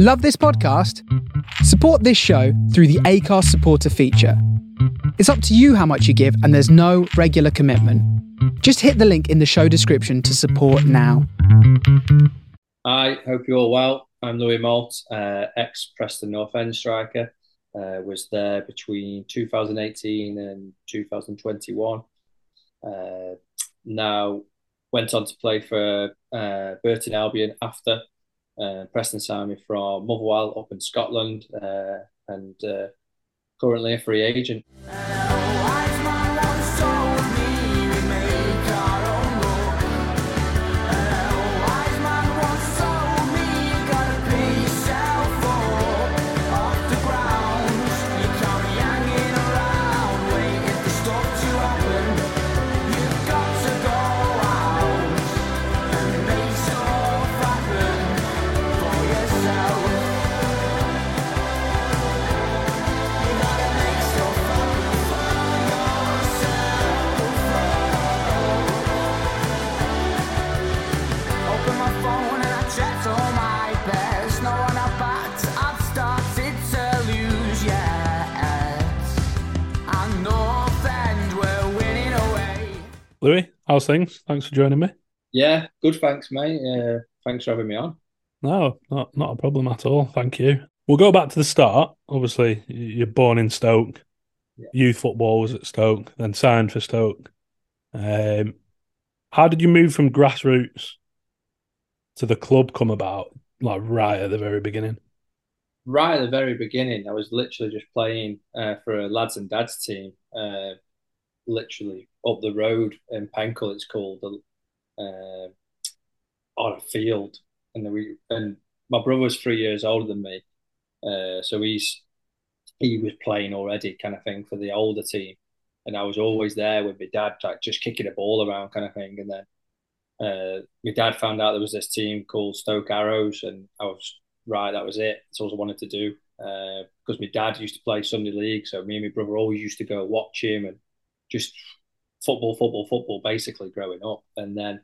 Love this podcast? Support this show through the Acast supporter feature. It's up to you how much you give, and there's no regular commitment. Just hit the link in the show description to support now. Hi, hope you're all well. I'm Louis Moult, uh, ex Preston North End striker. Uh, was there between 2018 and 2021. Uh, now went on to play for uh, Burton Albion after. Uh, me from Motherwell up in Scotland uh, and uh, currently a free agent. Louis, how's things? Thanks for joining me. Yeah, good. Thanks, mate. Uh, thanks for having me on. No, not not a problem at all. Thank you. We'll go back to the start. Obviously, you're born in Stoke. Yeah. Youth football was at Stoke, then signed for Stoke. Um, how did you move from grassroots to the club come about? Like right at the very beginning. Right at the very beginning, I was literally just playing uh, for a lads and dads team, uh, literally up the road in Penkhull. It's called uh, on a field, and we and my brother's three years older than me, uh, so he's he was playing already, kind of thing, for the older team, and I was always there with my dad, like just kicking a ball around, kind of thing, and then uh, my dad found out there was this team called Stoke Arrows, and I was right. That was it. That's all I wanted to do. Because my dad used to play Sunday league, so me and my brother always used to go watch him and just football, football, football, basically growing up. And then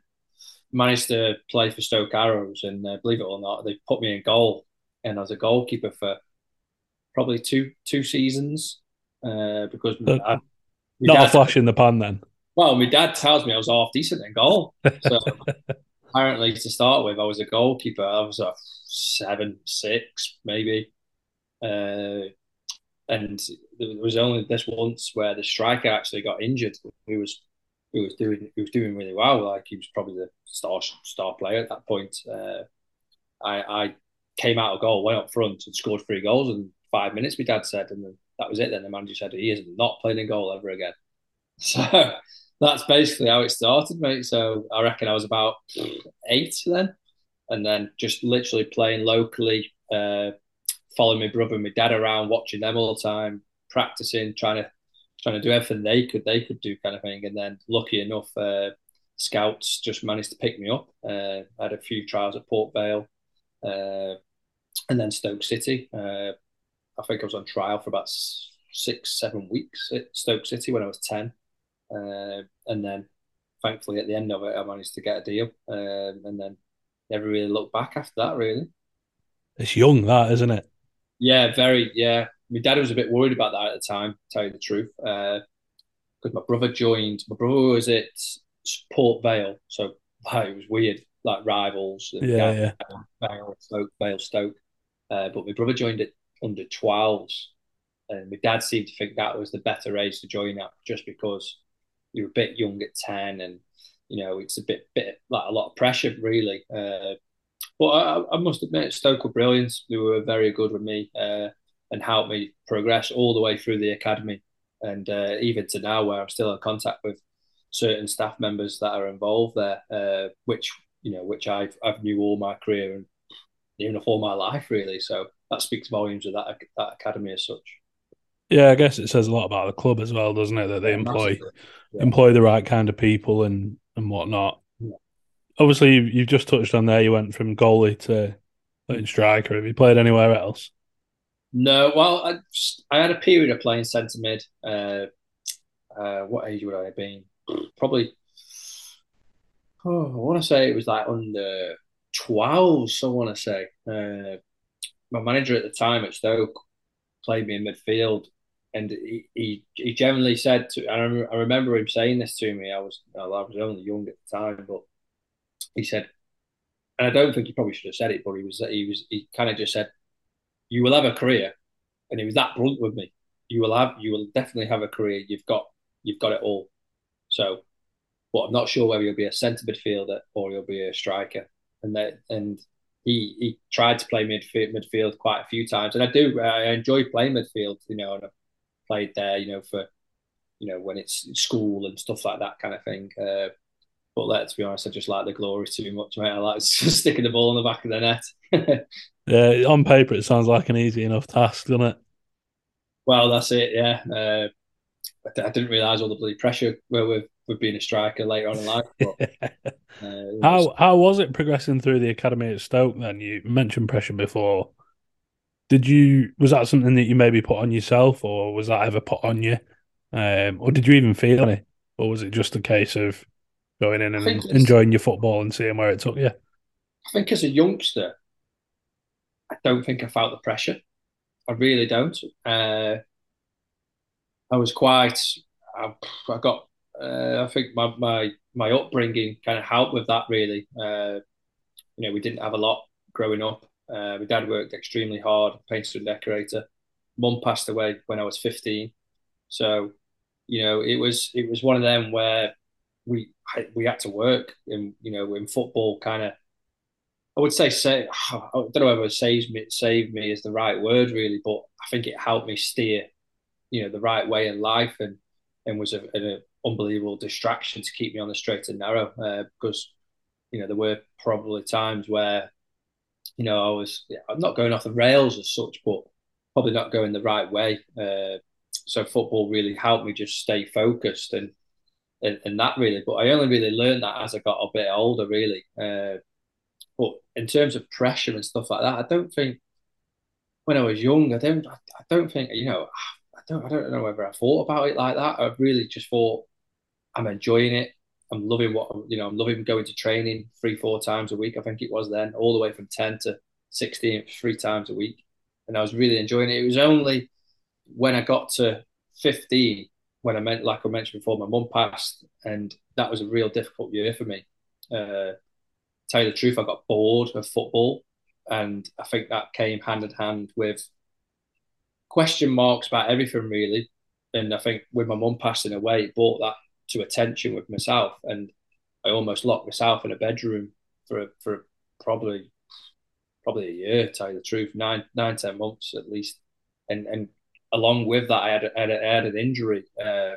managed to play for Stoke Arrows, and uh, believe it or not, they put me in goal, and I was a goalkeeper for probably two two seasons. Uh, because my Uh, dad, my Not a flash in the pan then. well, my dad tells me I was half decent in goal. So apparently, to start with, I was a goalkeeper. I was a seven, six, maybe. Uh, and there was only this once where the striker actually got injured. He was, he was doing, he was doing really well. Like he was probably the star star player at that point. Uh, I, I came out of goal, went up front, and scored three goals in five minutes. My dad said, and then that was it. Then the manager said he is not playing in goal ever again. So that's basically how it started, mate. So I reckon I was about eight then, and then just literally playing locally, uh, following my brother and my dad around, watching them all the time, practicing, trying to trying to do everything they could they could do, kind of thing. And then lucky enough, uh, scouts just managed to pick me up. Uh, I had a few trials at Port Vale, uh, and then Stoke City. Uh, I think I was on trial for about six, seven weeks at Stoke City when I was ten. Uh, and then thankfully at the end of it, I managed to get a deal. Um, and then never really looked back after that, really. It's young, that isn't it? Yeah, very, yeah. My dad was a bit worried about that at the time, to tell you the truth. Because my brother joined, my brother was at Port Vale. So like, it was weird, like rivals. and Yeah, yeah. Vale, Stoke, Vale, Stoke. Uh, but my brother joined it under 12s. And my dad seemed to think that was the better age to join at just because you're a bit young at 10 and, you know, it's a bit, bit like a lot of pressure, really. Uh, but I, I must admit, Stoke were brilliant. They were very good with me uh, and helped me progress all the way through the academy. And uh, even to now, where I'm still in contact with certain staff members that are involved there, uh, which you know, which I've I've knew all my career and even all my life really. So that speaks volumes of that that academy as such. Yeah, I guess it says a lot about the club as well, doesn't it? That they employ Yeah. employ the right kind of people and and whatnot. Obviously, you've, just touched on there. You went from goalie to playing striker. Have you played anywhere else? No, well, I, I had a period of playing centre mid. Uh, uh, what age would I have been? Probably. Oh, I want to say it was like under 12. So I want to say. Uh, my manager at the time at Stoke played me in midfield, and he he, he generally said to, and I, remember him saying this to me. I was I was only young at the time, but he said, and I don't think he probably should have said it, but he was he was he kind of just said, "You will have a career," and he was that blunt with me. You will have you will definitely have a career. You've got you've got it all. So, but I'm not sure whether you'll be a centre midfielder or you'll be a striker. And that and he he tried to play midfield midfield quite a few times, and I do I enjoy playing midfield. You know, and I've played there. You know, for you know when it's school and stuff like that kind of thing. Uh, but let's be honest, I just like the glory too much, mate. I like sticking the ball in the back of the net. Yeah, on paper it sounds like an easy enough task, doesn't it? well, that's it. Yeah, uh, I, I didn't realise all the bloody pressure with, with being a striker later on in life. But, uh, was- How how was it progressing through the academy at Stoke? Then you mentioned pressure before. Did you was that something that you maybe put on yourself, or was that ever put on you, um, or did you even feel it, or was it just a case of going in and enjoying your football and seeing where it took you? I think as a youngster, I don't think I felt the pressure. I really don't. Uh, I was quite. I, I got. Uh, I think my my my upbringing kind of helped with that. Really, uh, you know, we didn't have a lot growing up. Uh, my dad worked extremely hard, painter and decorator. Mum passed away when I was fifteen, so you know it was it was one of them where we we had to work, and you know, in football, kind of I would say say I don't know whether saves me save me is the right word really, but I think it helped me steer, you know, the right way in life and and was an unbelievable distraction to keep me on the straight and narrow uh, because you know there were probably times where you know I was I'm not going off the rails as such, but probably not going the right way. Uh, so football really helped me just stay focused and and, that really. But I only really learned that as I got a bit older, really. Uh, but in terms of pressure and stuff like that, I don't think when I was young, I don't, I don't think you know, I don't, I don't know whether I thought about it like that. I really just thought I'm enjoying it. I'm loving what you know. I'm loving going to training three, four times a week. I think it was then, all the way from ten to sixteen, three times a week, and I was really enjoying it. It was only when I got to fifteen when I meant, like I mentioned before, my mum passed, and that was a real difficult year for me. Uh, tell you the truth, I got bored of football, and I think that came hand in hand with question marks about everything really. And I think with my mum passing away, it brought that to attention with myself, and I almost locked myself in a bedroom for for probably probably a year. To tell you the truth, nine nine ten months at least, and and along with that, I had I had, I had an injury. Uh,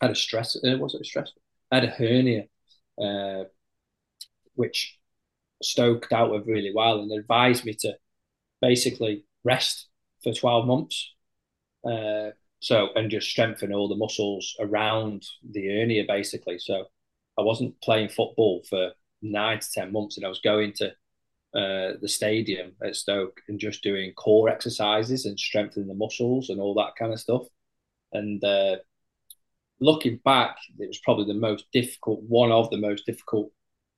I had a stress. Uh, was it a stress? I had a hernia, uh, which Stoke dealt with really well and advised me to basically rest for twelve months. Uh, so and just strengthen all the muscles around the hernia, basically. So I wasn't playing football for nine to ten months, and I was going to uh, the stadium at Stoke and just doing core exercises and strengthening the muscles and all that kind of stuff. And uh, looking back, it was probably the most difficult, one of the most difficult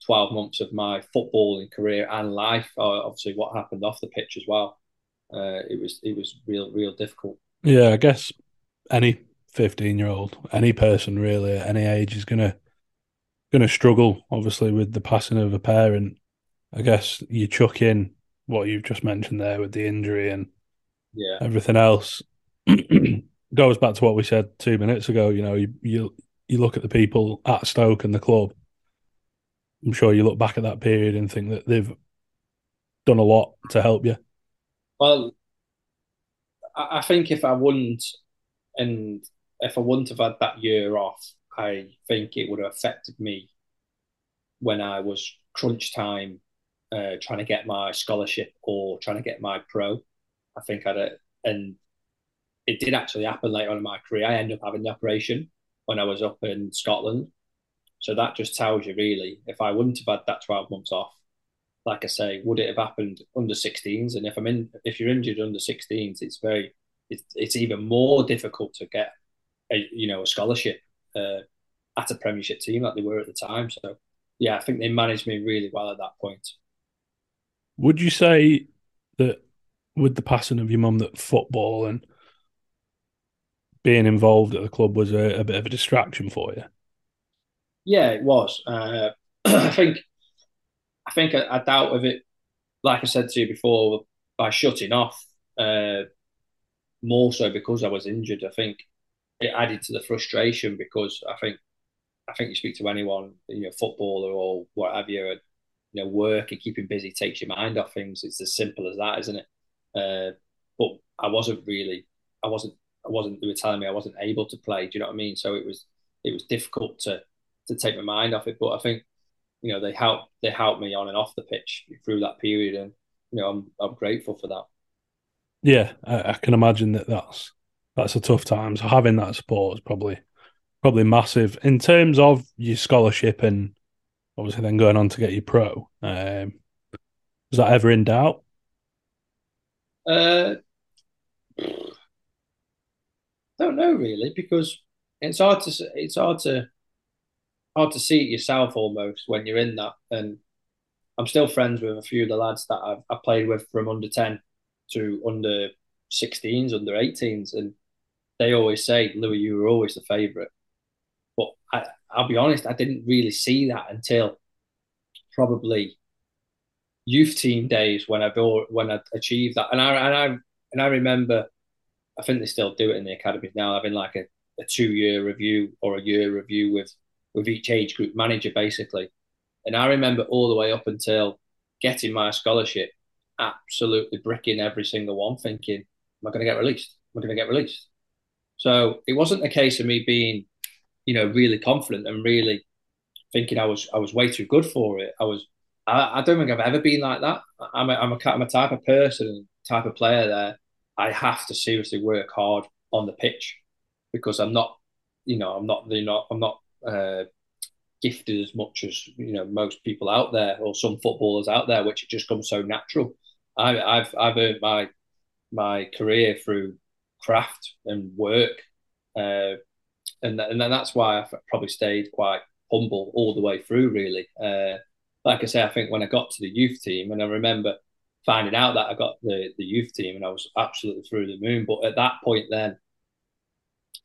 12 months of my footballing career and life. Uh, obviously, what happened off the pitch as well. Uh, it was it was real real difficult. Yeah, I guess any fifteen-year-old, any person really at any age is gonna gonna struggle, obviously, with the passing of a parent. I guess you chuck in what you've just mentioned there with the injury and Yeah, everything else. Goes back to what we said two minutes ago. You know, you you you look at the people at Stoke and the club. I'm sure you look back at that period and think that they've done a lot to help you. Well, I, I think if I wouldn't, and if I wouldn't have had that year off, I think it would have affected me when I was crunch time, uh, trying to get my scholarship or trying to get my pro. I think I'd, uh, and it did actually happen later on in my career. I ended up having the operation when I was up in Scotland. So that just tells you really, if I wouldn't have had that 12 months off, like I say, would it have happened under 16s? And if I'm in, if you're injured under 16s, it's very, it's, it's even more difficult to get a, you know, a scholarship uh, at a Premiership team like they were at the time. So yeah, I think they managed me really well at that point. Would you say that with the passing of your mum that football and being involved at the club was a, a bit of a distraction for you? Yeah, it was. Uh, I think, I think I, I doubt of it. Like I said to you before, by shutting off, uh, more so because I was injured. I think it added to the frustration because I think, I think you speak to anyone, you know, footballer or what have you, you know, work and keeping busy takes your mind off things. It's as simple as that, isn't it? Uh, but I wasn't really, I wasn't, I wasn't. They were telling me I wasn't able to play. Do you know what I mean? So it was, it was difficult to to take my mind off it. But I think, you know, they helped they helped me on and off the pitch through that period, and you know, I'm I'm grateful for that. Yeah, I, I can imagine that that's that's a tough time. So having that support is probably probably massive in terms of your scholarship and obviously then going on to get your pro. Um, was that ever in doubt? Uh, don't know really because it's hard to it's hard to hard to see it yourself almost when you're in that. And I'm still friends with a few of the lads that I've I played with from under ten to under 16s, under 18s, and they always say, "Louis, you were always the favourite." But I, I'll be honest, I didn't really see that until probably youth team days when I when I achieved that, and I and I and I remember, I think they still do it in the academies now, having like a, a two year review or a year review with with each age group manager basically, and I remember all the way up until getting my scholarship, absolutely bricking every single one, thinking, "Am I going to get released? Am I going to get released?" So it wasn't a case of me being, you know, really confident and really thinking I was I was way too good for it. I was I, I don't think I've ever been like that. I'm a, I'm a I'm a type of person, type of player that I have to seriously work hard on the pitch because I'm not, you know, I'm not the not I'm not uh, gifted as much as you know most people out there or some footballers out there, which it just comes so natural. I, I've I've earned my my career through craft and work, uh, and and then that's why I've probably stayed quite humble all the way through. Really, uh, like I say, I think when I got to the youth team, and I remember finding out that I got the the youth team, and I was absolutely through the moon. But at that point, then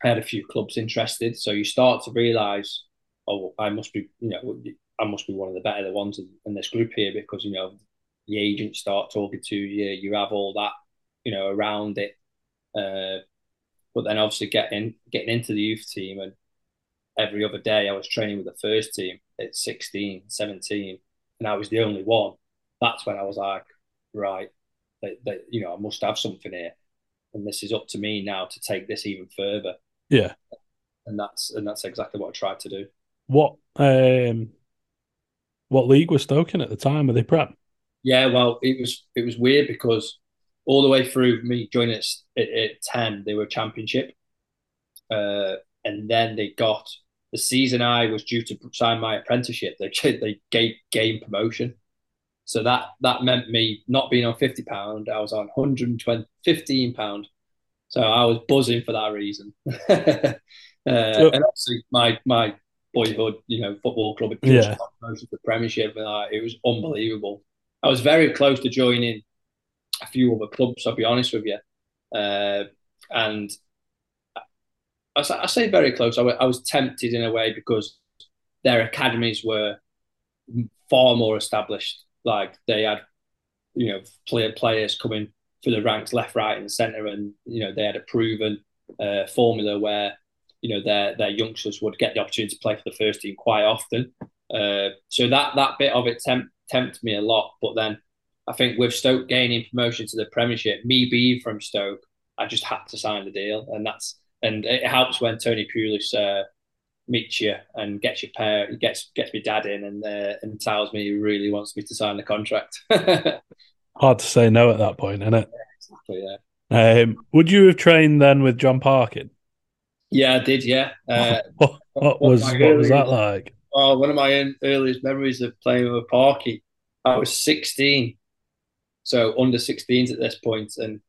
I had a few clubs interested, so you start to realise, oh, I must be, you know, I must be one of the better ones in, in this group here because you know the agents start talking to you, you have all that, you know, around it. Uh, but then obviously getting getting into the youth team and every other day I was training with the first team at 16, 17, and I was the only one. That's when I was like, right, that, that you know, I must have something here, and this is up to me now to take this even further. Yeah, and that's and that's exactly what I tried to do. What um, what league was Stoke in at the time? Were they prep? Yeah, well, it was it was weird because all the way through me joining at, at, at ten, they were championship, uh, and then they got the season I was due to sign my apprenticeship, they they gave game promotion. So that that meant me not being on fifty pound. I was on 120, 15 pound. So I was buzzing for that reason. uh, and obviously my my boyhood, you know, football club had Yeah. got promoted to the Premiership, and uh, it was unbelievable. I was very close to joining a few other clubs. I'll be honest with you, uh, and I, I say very close. I I was tempted in a way because their academies were far more established. Like they had, you know, player players coming through the ranks left, right, and centre, and you know they had a proven uh, formula where you know their their youngsters would get the opportunity to play for the first team quite often. Uh, so that that bit of it tempt tempted me a lot. But then I think with Stoke gaining promotion to the Premiership, me being from Stoke, I just had to sign the deal, and that's and it helps when Tony Pulis uh, meets you and gets your pair, gets gets my dad in and uh, and tells me he really wants me to sign the contract. Hard to say no at that point, isn't it? Exactly yeah. Um, would you have trained then with Jon Parkin? Yeah, I did. Yeah. Uh, What, what was what was that like? oh, one of my earliest memories of playing with Parky, I was 16, so under 16s at this point, and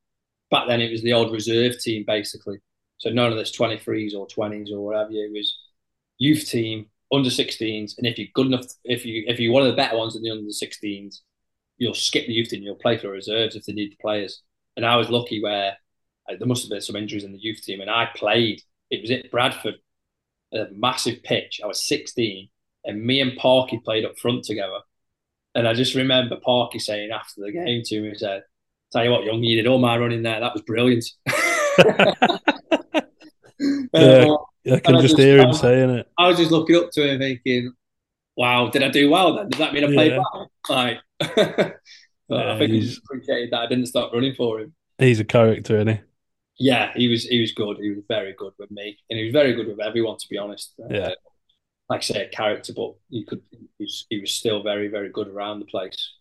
back then it was the old reserve team basically. So none of this 23s or 20s or whatever. It was youth team under 16s, and if you're good enough, if you if you're one of the better ones in the under 16s, you'll skip the youth team. You'll play for reserves if they need the players. and I was lucky where uh, there must have been some injuries in the youth team, and I played. It was at Bradford, a massive pitch. I was 16, and me and Parky played up front together. And I just remember Parky saying after the game to me, he said, "Tell you what, young, you did all my running there. That was brilliant." Yeah. I can just just- hear him I- saying it. I was just looking up to him thinking, wow, did I do well then? Does that mean I played Yeah. well? Like, Yeah, I think he appreciated that I didn't stop running for him. He's a character, isn't he? Yeah, he was he was good. He was very good with me, and he was very good with everyone. To be honest, Yeah. Uh, like I say, a character, but you could he was, he was still very very good around the place.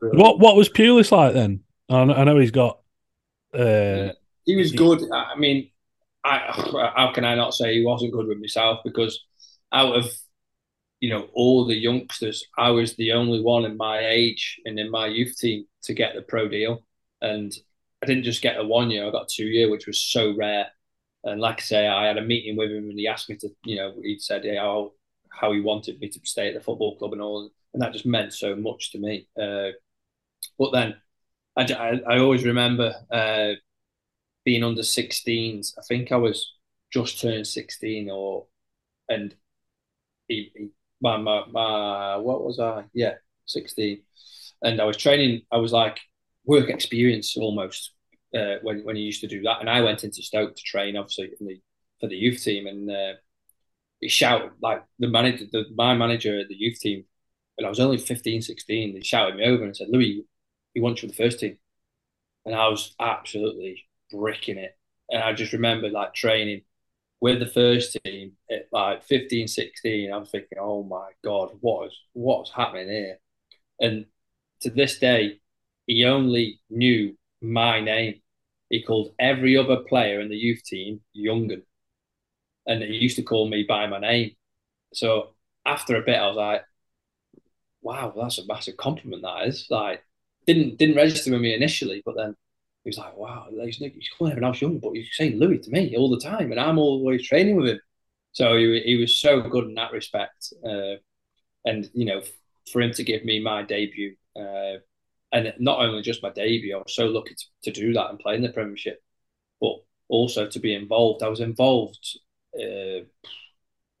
What What was Pulis like then? I know, I know he's got. Uh, He was good. I mean, I how can I not say he wasn't good with myself? Because out of you know all the youngsters, I was the only one in my age and in my youth team to get the pro deal, and I didn't just get a one year; I got two year, which was so rare. And like I say, I had a meeting with him, and he asked me to, you know, he said yeah, how how he wanted me to stay at the football club and all, and that just meant so much to me. Uh, but then, I, I, I always remember. Uh, being under 16s. I think I was just turned 16 or and he, he, my, my my what was I? Yeah, 16. And I was training, I was like work experience almost uh, when when he used to do that. And I went into Stoke to train, obviously, the, for the youth team. And uh, he shouted like the manager, the, my manager at the youth team, and I was only 15, 16. He shouted me over and said, Louis, he wants you for the first team. And I was absolutely bricking it. And I just remember like training with the first team at like 15, 16. I'm thinking, oh my God, what is what's happening here? And to this day, he only knew my name. He called every other player in the youth team Youngen. And he used to call me by my name. So after a bit, I was like, wow, that's a massive compliment, that is. Like, didn't didn't register with me initially, but then he was like, wow, he's, he's calling everyone else young, but he's saying Louis to me all the time, and I'm always training with him. So he, he was so good in that respect. Uh, and, you know, for him to give me my debut, uh, and not only just my debut, I was so lucky to, to do that and play in the Premiership, but also to be involved. I was involved uh,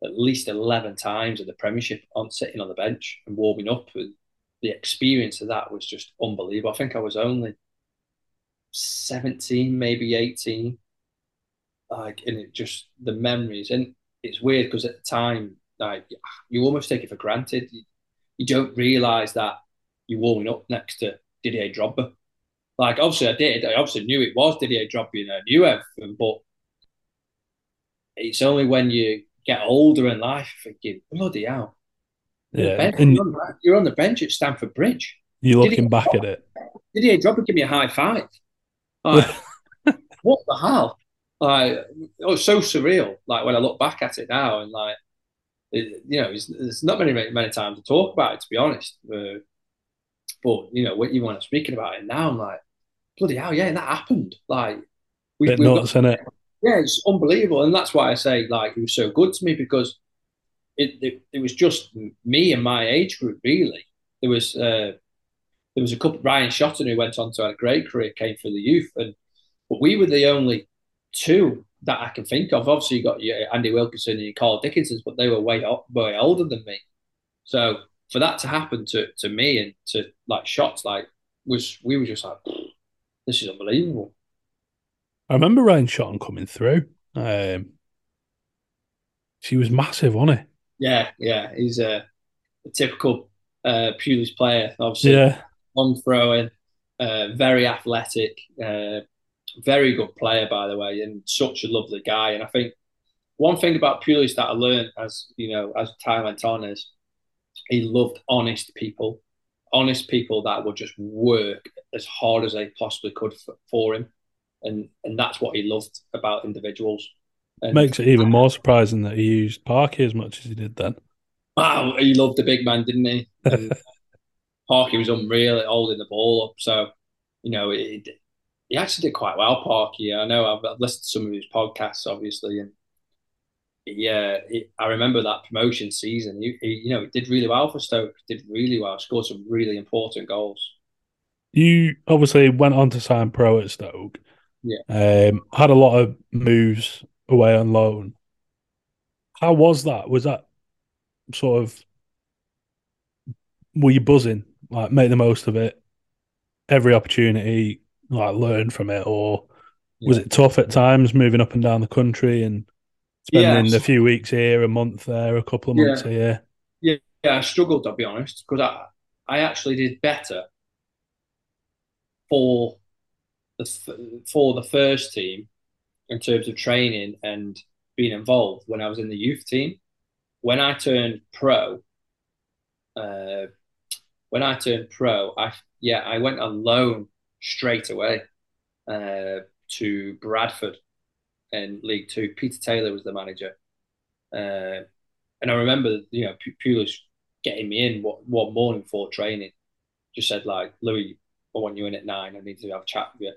at least 11 times in the Premiership on sitting on the bench and warming up. And the experience of that was just unbelievable. I think I was only 17, maybe 18. Like, and it just the memories, and it's weird because at the time, like, you almost take it for granted. You, you don't realize that you're warming up next to Didier Drogba. Like, obviously, I did. I obviously knew it was Didier Drogba, and I knew everything, but it's only when you get older in life thinking, bloody hell. You're, yeah, bench, and you're, on, you're on the bench at Stamford Bridge. you're Did looking he- back at it. Didier Drogba give me a high five. Like, what the hell? Like, it was so surreal. Like when I look back at it now, and like, it, you know, it's, it's not many many times to talk about it, to be honest. Uh, but you know, when you want to speaking about it now, I'm like, bloody hell, yeah, that happened. Like, we, Bit we've got nuts, isn't it? Yeah, it's unbelievable, and that's why I say like he was so good to me because it it, it was just me and my age group really. There was uh, there was a couple Ryan Shotton who went on to have a great career, came for the youth, and but we were the only two that I can think of. Obviously, you got your Andy Wilkinson and your Carl Dickinsons, but they were way way older than me. So for that to happen to to me and to like shots like was we were just like this is unbelievable. I remember Ryan Shotton coming through. Um, she was massive, wasn't he? Yeah, yeah, he's a, a typical uh, Pulis player. Obviously, Yeah, on throwing, uh, very athletic, uh, very good player by the way, and such a lovely guy. And I think one thing about Pulis that I learned as you know as time went on is he loved honest people, honest people that would just work as hard as they possibly could for, for him, and and that's what he loved about individuals. And makes it even more surprising that he used Parky as much as he did then. Wow, he loved the big man, didn't he? And Parky was unreal at holding the ball up. So, you know, it, he actually did quite well, Parky. I know I've, I've listened to some of his podcasts, obviously, and yeah, uh, he, I remember that promotion season. He, he, you know, he did really well for Stoke. Did really well. Scored some really important goals. you obviously went on to sign pro at Stoke. Yeah. Um, had a lot of moves away on loan. How was that? Was that sort of were you buzzing? Like make the most of it, every opportunity, like learn from it, or was Yeah. it tough at times moving up and down the country and spending Yes. a few weeks here, a month there, a couple of months Yeah. here? Yeah, I struggled, I'll be honest, because I, I actually did better for the for the first team in terms of training and being involved when I was in the youth team. When I turned pro, uh, when I turned pro, I yeah, I went alone straight away uh, to Bradford in League Two. Peter Taylor was the manager. Uh, and I remember, you know, Pulis getting me in one, one morning for training. Just said like, Louis, I want you in at nine. I need to have a chat with you.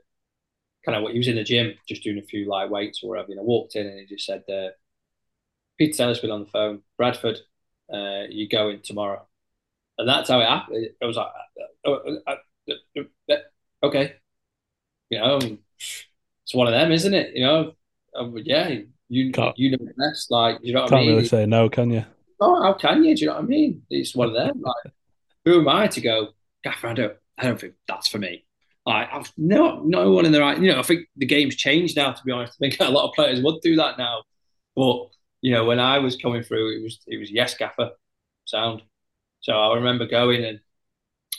Kind of what he was in the gym, just doing a few light weights or whatever. And I walked in and he just said, uh, Peter Taylor's been on the phone. Bradford, uh, you go in tomorrow. And that's how it happened. I was like, uh, uh, uh, okay, you know, it's one of them, isn't it? You know, um, yeah, you Can't- you know best. Like, you know what I Can't mean? really say no, can you? Oh, how can you? Do you know what I mean? It's one of them. Like, who am I to go, Gaffer? I don't, I don't think that's for me. Like, I've no, no one in the right. You know, I think the game's changed now. To be honest, I think a lot of players would do that now. But you know, when I was coming through, it was it was yes, Gaffer, sound. So I remember going and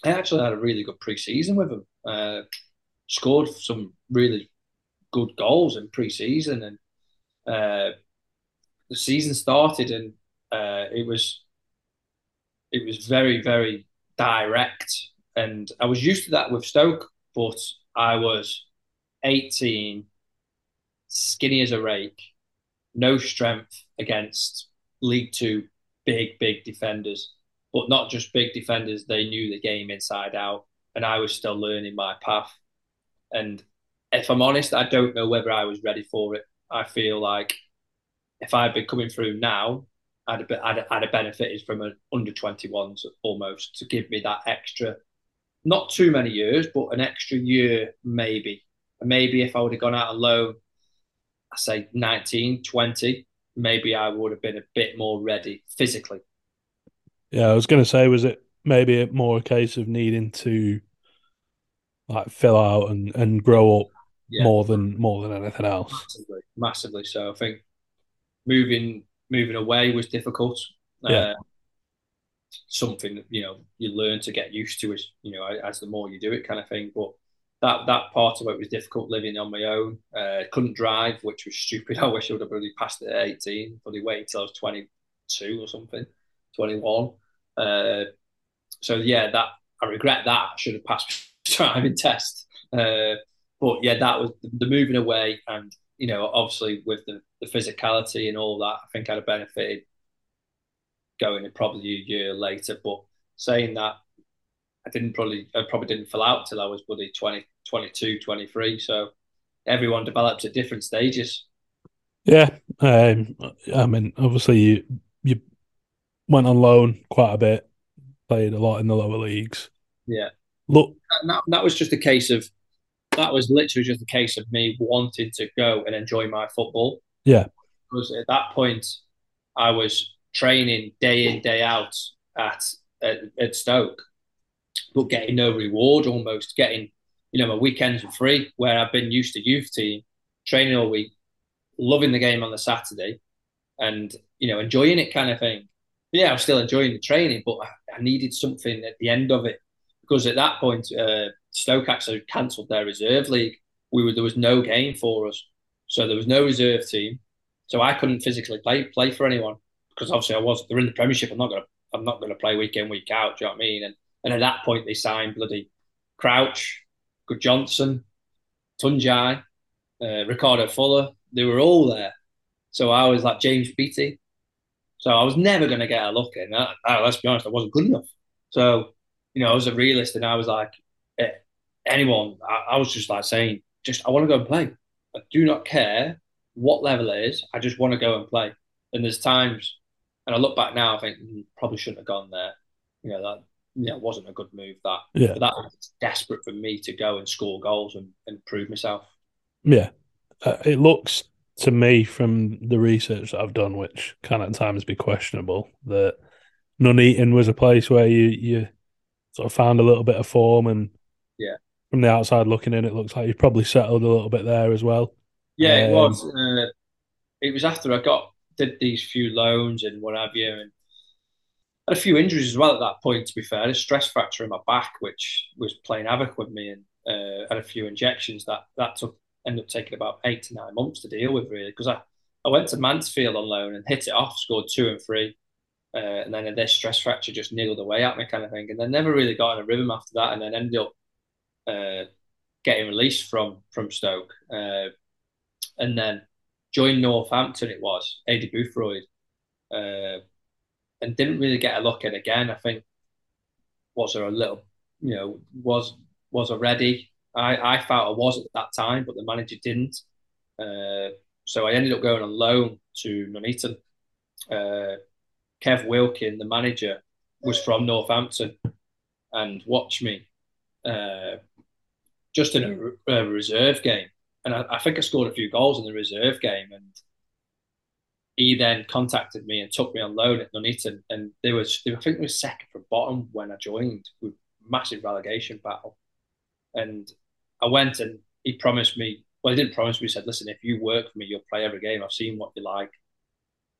I actually had a really good pre-season with him. Uh, scored some really good goals in pre-season, and uh, the season started, and uh, it was it was very very direct, and I was used to that with Stoke, but I was eighteen, skinny as a rake, no strength against League Two big big defenders, but not just big defenders. They knew the game inside out, and I was still learning my path. And if I'm honest, I don't know whether I was ready for it. I feel like if I'd been coming through now, I'd have, I'd, I'd have benefited from an under 21s almost to give me that extra, not too many years, but an extra year maybe. And maybe if I would have gone out alone, I say 19, 20, maybe I would have been a bit more ready physically. Yeah, I was going to say, was it maybe more a case of needing to like fill out and, and grow up Yeah. more than more than anything else? massively, massively. So I think moving moving away was difficult. Yeah. Uh, something that, you know you learn to get used to as you know as the more you do it, kind of thing. But that that part of it was difficult living on my own. Uh, couldn't drive, which was stupid. I wish I would have really passed it at eighteen. but Probably waited till I was twenty two or something, twenty one. Uh, so yeah, that I regret that. I should have passed driving test. Uh, but yeah, that was the moving away, and you know, obviously with the, the physicality and all that, I think I'd have benefited going in probably a year later. But saying that, I didn't probably, I probably didn't fill out till I was bloody 20, 22, 23. So everyone develops at different stages. Yeah, um, I mean, obviously you you went on loan quite a bit, played a lot in the lower leagues. Yeah. Look, that, that was just a case of, that was literally just a case of me wanting to go and enjoy my football. Yeah. Because at that point, I was training day in, day out at, at, at Stoke, but getting no reward almost, getting, you know, my weekends were free where I've been used to youth team, training all week, loving the game on the Saturday and, you know, enjoying it kind of thing. Yeah, I was still enjoying the training, but I, I needed something at the end of it because at that point, uh, Stoke actually cancelled their reserve league. We were there was no game for us, so there was no reserve team. So I couldn't physically play play for anyone because obviously I was. They're in the Premiership. I'm not gonna I'm not gonna play week in week out. Do you know what I mean? And and at that point they signed bloody Crouch, Good Johnson, Tuncay, uh, Ricardo Fuller. They were all there. So I was like James Beattie. So I was never going to get a look in. Uh, uh, let's be honest, I wasn't good enough. So, you know, I was a realist and I was like, eh, anyone, I, I was just like saying, just, I want to go and play. I do not care what level it is. I just want to go and play. And there's times, and I look back now, I think mm, probably shouldn't have gone there. You know, that yeah, it wasn't a good move. That Yeah. but that was desperate for me to go and score goals and, and prove myself. Yeah. Uh, it looks to me from the research that I've done, which can at times be questionable, that Nuneaton was a place where you you sort of found a little bit of form, and Yeah. from the outside looking in, it looks like you probably settled a little bit there as well. Yeah, it Um, was. Uh, it was after I got did these few loans and what have you, and had a few injuries as well at that point. To be fair, a stress fracture in my back, which was playing havoc with me, and uh, had a few injections that that took ended up taking about eight to nine months to deal with, really. Because I I went to Mansfield on loan and hit it off, scored two and three, uh, and then this stress fracture just niggled away at me, kind of thing, and then never really got in a rhythm after that, and then ended up. Uh, getting released from from Stoke, uh, and then joined Northampton. It was Aidy Boothroyd, uh, and didn't really get a look in again. I think was there a little, you know, was was I ready? I I felt I was at that time, but the manager didn't. Uh, so I ended up going on loan to Nuneaton. Uh, Kev Wilkin, the manager, was from Northampton, and watched me. Uh, just in a, a reserve game, and I, I, think I scored a few goals in the reserve game. And he then contacted me and took me on loan at Nuneaton, and there was I think it was second from bottom when I joined with massive relegation battle. And I went and he promised me. Well, he didn't promise me. He said, "Listen, if you work for me, you'll play every game. I've seen what you like.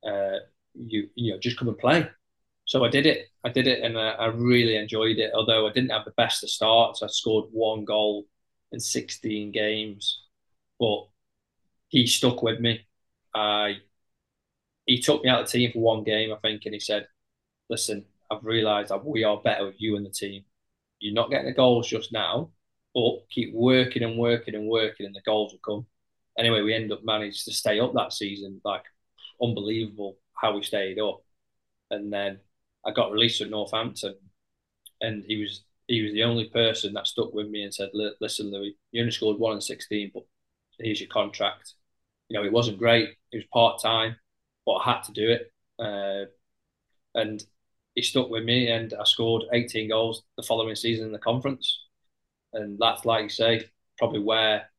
Uh, you you know, just come and play." So I did it. I did it, and I really enjoyed it. Although I didn't have the best of starts, I scored one goal in 16 games, but he stuck with me. I he took me out of the team for one game, I think, and he said, "Listen, I've realised that we are better with you in the team. You're not getting the goals just now, but keep working and working and working, and the goals will come." Anyway, we end up managed to stay up that season, like unbelievable how we stayed up. And then I got released at Northampton, and he was he was the only person that stuck with me and said, "Listen, Louis, you only scored one in sixteen, but here's your contract." You know, it wasn't great. It was part time, but I had to do it, uh, and he stuck with me, and I scored 18 goals the following season in the conference, and that's like you say, probably where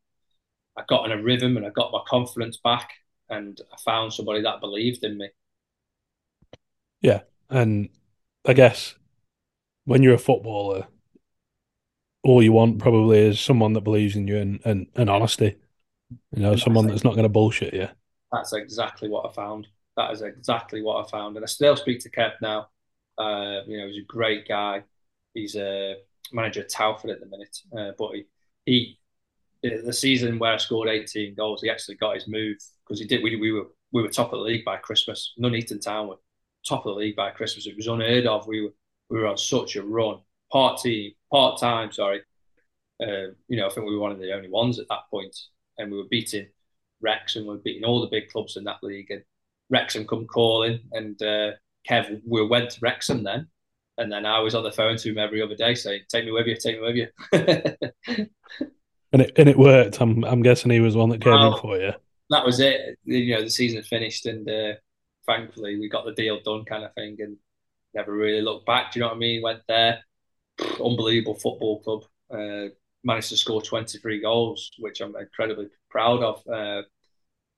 I got in a rhythm and I got my confidence back, and I found somebody that believed in me. Yeah, and I guess when you're a footballer, all you want probably is someone that believes in you and, and, and honesty. You know, someone that's not going to bullshit you. That's exactly what I found. That is exactly what I found. And I still speak to Kev now. Uh, you know, he's a great guy. He's a manager at Telford at the minute. Uh, but he, he, the season where I scored 18 goals, he actually got his move because he did. We, we were we were top of the league by Christmas. Nuneaton Town were top of the league by Christmas. It was unheard of. We were we were on such a run. Part team, part time. Sorry, uh, you know I think we were one of the only ones at that point, and we were beating Wrexham. We were beating all the big clubs in that league, and Wrexham come calling, and uh, Kev we went to Wrexham then, and then I was on the phone to him every other day saying, "Take me with you, take me with you." and it and it worked. I'm I'm guessing he was one that came Well, in for you. that was it. You know, the season finished, and uh, thankfully we got the deal done, kind of thing, and never really looked back. Do you know what I mean? Went there, unbelievable football club. Uh, managed to score 23 goals, which I'm incredibly proud of uh,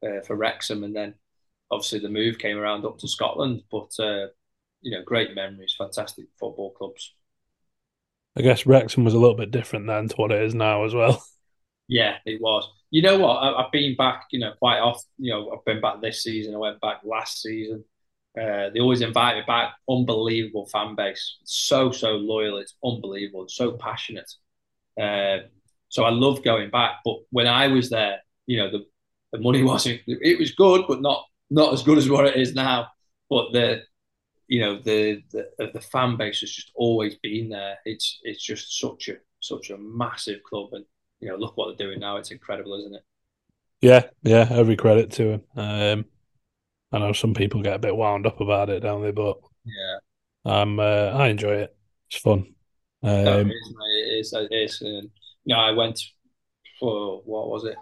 uh, for Wrexham. And then obviously the move came around up to Scotland. But, uh, you know, great memories, fantastic football clubs. I guess Wrexham was a little bit different then to what it is now as well. Yeah, it was. You know what? I, have been back, you know, quite often. You know, I've been back this season. I went back last season. Uh, they always invite me back. Unbelievable fan base. So, so loyal. It's unbelievable. So passionate. Uh, so I love going back. But when I was there, you know, the, the money wasn't, it was good, but not, not as good as what it is now. But the, you know, the, the, the fan base has just always been there. It's, it's just such a, such a massive club. And, you know, look what they're doing now. It's incredible, isn't it? Yeah, yeah. Every credit to him. Um, I know some people get a bit wound up about it, don't they? But yeah, um, uh, I enjoy it. It's fun. Um, no, it is. It is. It is. And, you know, I went for what was it?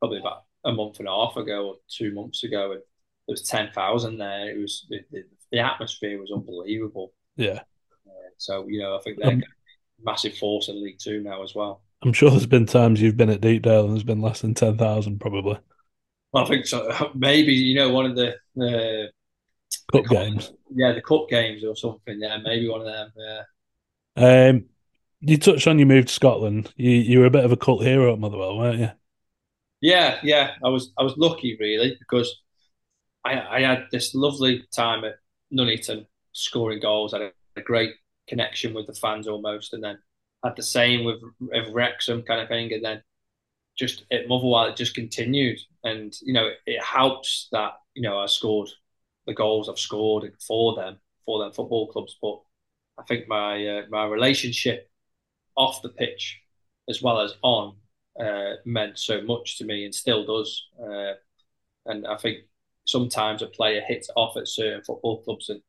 Probably about a month and a half ago or two months ago, and there was ten thousand there. It was the, the, the, atmosphere was unbelievable. Yeah, uh, So you know, I think they're Um, a massive force in League Two now as well. I'm sure there's been times you've been at Deepdale and there's been less than 10,000 probably. Well, I think so. Maybe you know one of the uh, Cup the games. yeah, the cup games or something. Yeah, maybe one of them. Yeah. Um, you touched on your move to Scotland. You you were a bit of a cult hero at Motherwell, weren't you? Yeah, yeah. I was I was lucky really because I I had this lovely time at Nuneaton scoring goals. I had a great connection with the fans almost, and then had the same with, with Wrexham kind of thing, and then just at Motherwell it just continued, and you know it, helps that you know I scored the goals I've scored for them for them football clubs, but I think my uh, my relationship off the pitch as well as on uh, meant so much to me and still does. Uh, and I think sometimes a player hits off at certain football clubs, and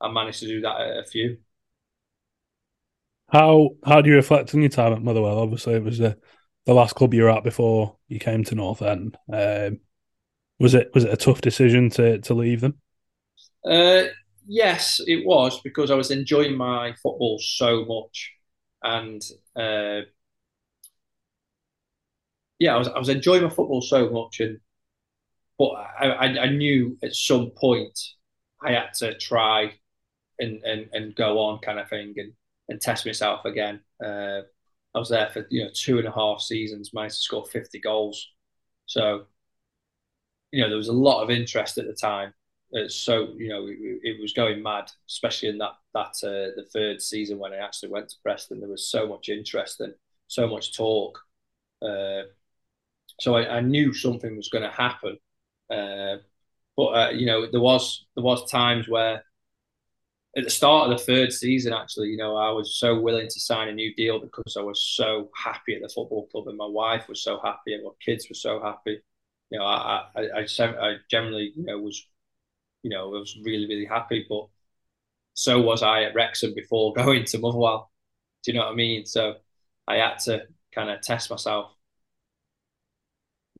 I managed to do that at a few. How how do you reflect on your time at Motherwell? Obviously, it was the the last club you were at before you came to North End. Um, was it was it a tough decision to to leave them? Uh, yes, it was because I was enjoying my football so much, and uh, yeah, I was I was enjoying my football so much, and but I, I, I knew at some point I had to try and, and, and go on kind of thing and, and test myself again. Uh, I was there for you know two and a half seasons, managed to score fifty goals, so you know there was a lot of interest at the time. It's so you know it, it was going mad, especially in that that uh, the third season when I actually went to Preston. There was so much interest and so much talk. Uh, so I, I, knew something was going to happen. Uh, but uh, you know, there was there was times where at the start of the third season, actually, you know, I was so willing to sign a new deal because I was so happy at the football club, and my wife was so happy, and my kids were so happy. You know, I I, I, I generally, you know, was, you know, I was really really happy, but so was I at Wrexham before going to Motherwell. Do you know what I mean? So I had to kind of test myself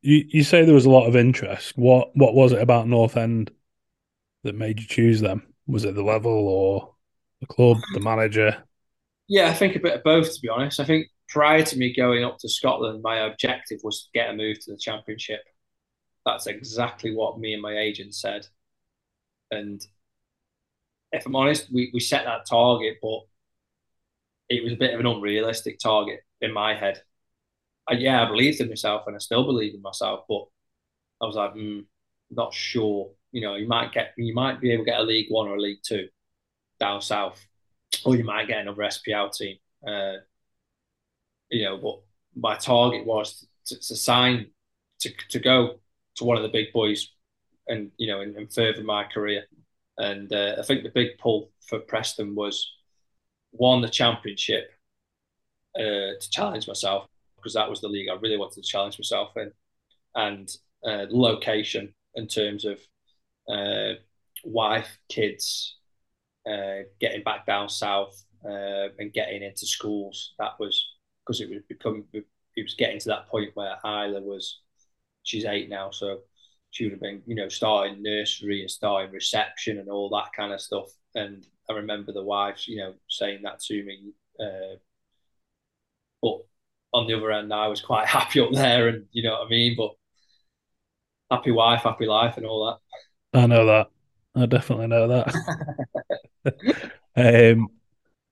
you you say there was a lot of interest. What what was it about North End that made you choose them? Was it the level or the club, the manager? Yeah, I think a bit of both. To be honest, I think prior to me going up to Scotland, my objective was to get a move to the Championship. That's exactly what me and my agent said. And if I'm honest, we, we set that target, but it was a bit of an unrealistic target in my head. I, yeah, I believed in myself and I still believe in myself, but I was like, mm, not sure. You know, you might get, you might be able to get a League One or a League Two down south, or you might get another SPL team. Uh, you know, but my target was to, to, sign to to go to one of the big boys, and you know, and, and further my career. And uh, I think the big pull for Preston was one the championship uh, to challenge myself because that was the league I really wanted to challenge myself in, and uh, location in terms of uh, wife, kids, uh, getting back down south uh, and getting into schools. That was because it was become it was getting to that point where Isla was she's eight now, so she would have been you know starting nursery and starting reception and all that kind of stuff. And I remember the wife, you know, saying that to me. Uh, but on the other end, I was quite happy up there, and you know what I mean. But happy wife, happy life, and all that. I know that. I definitely know that. um,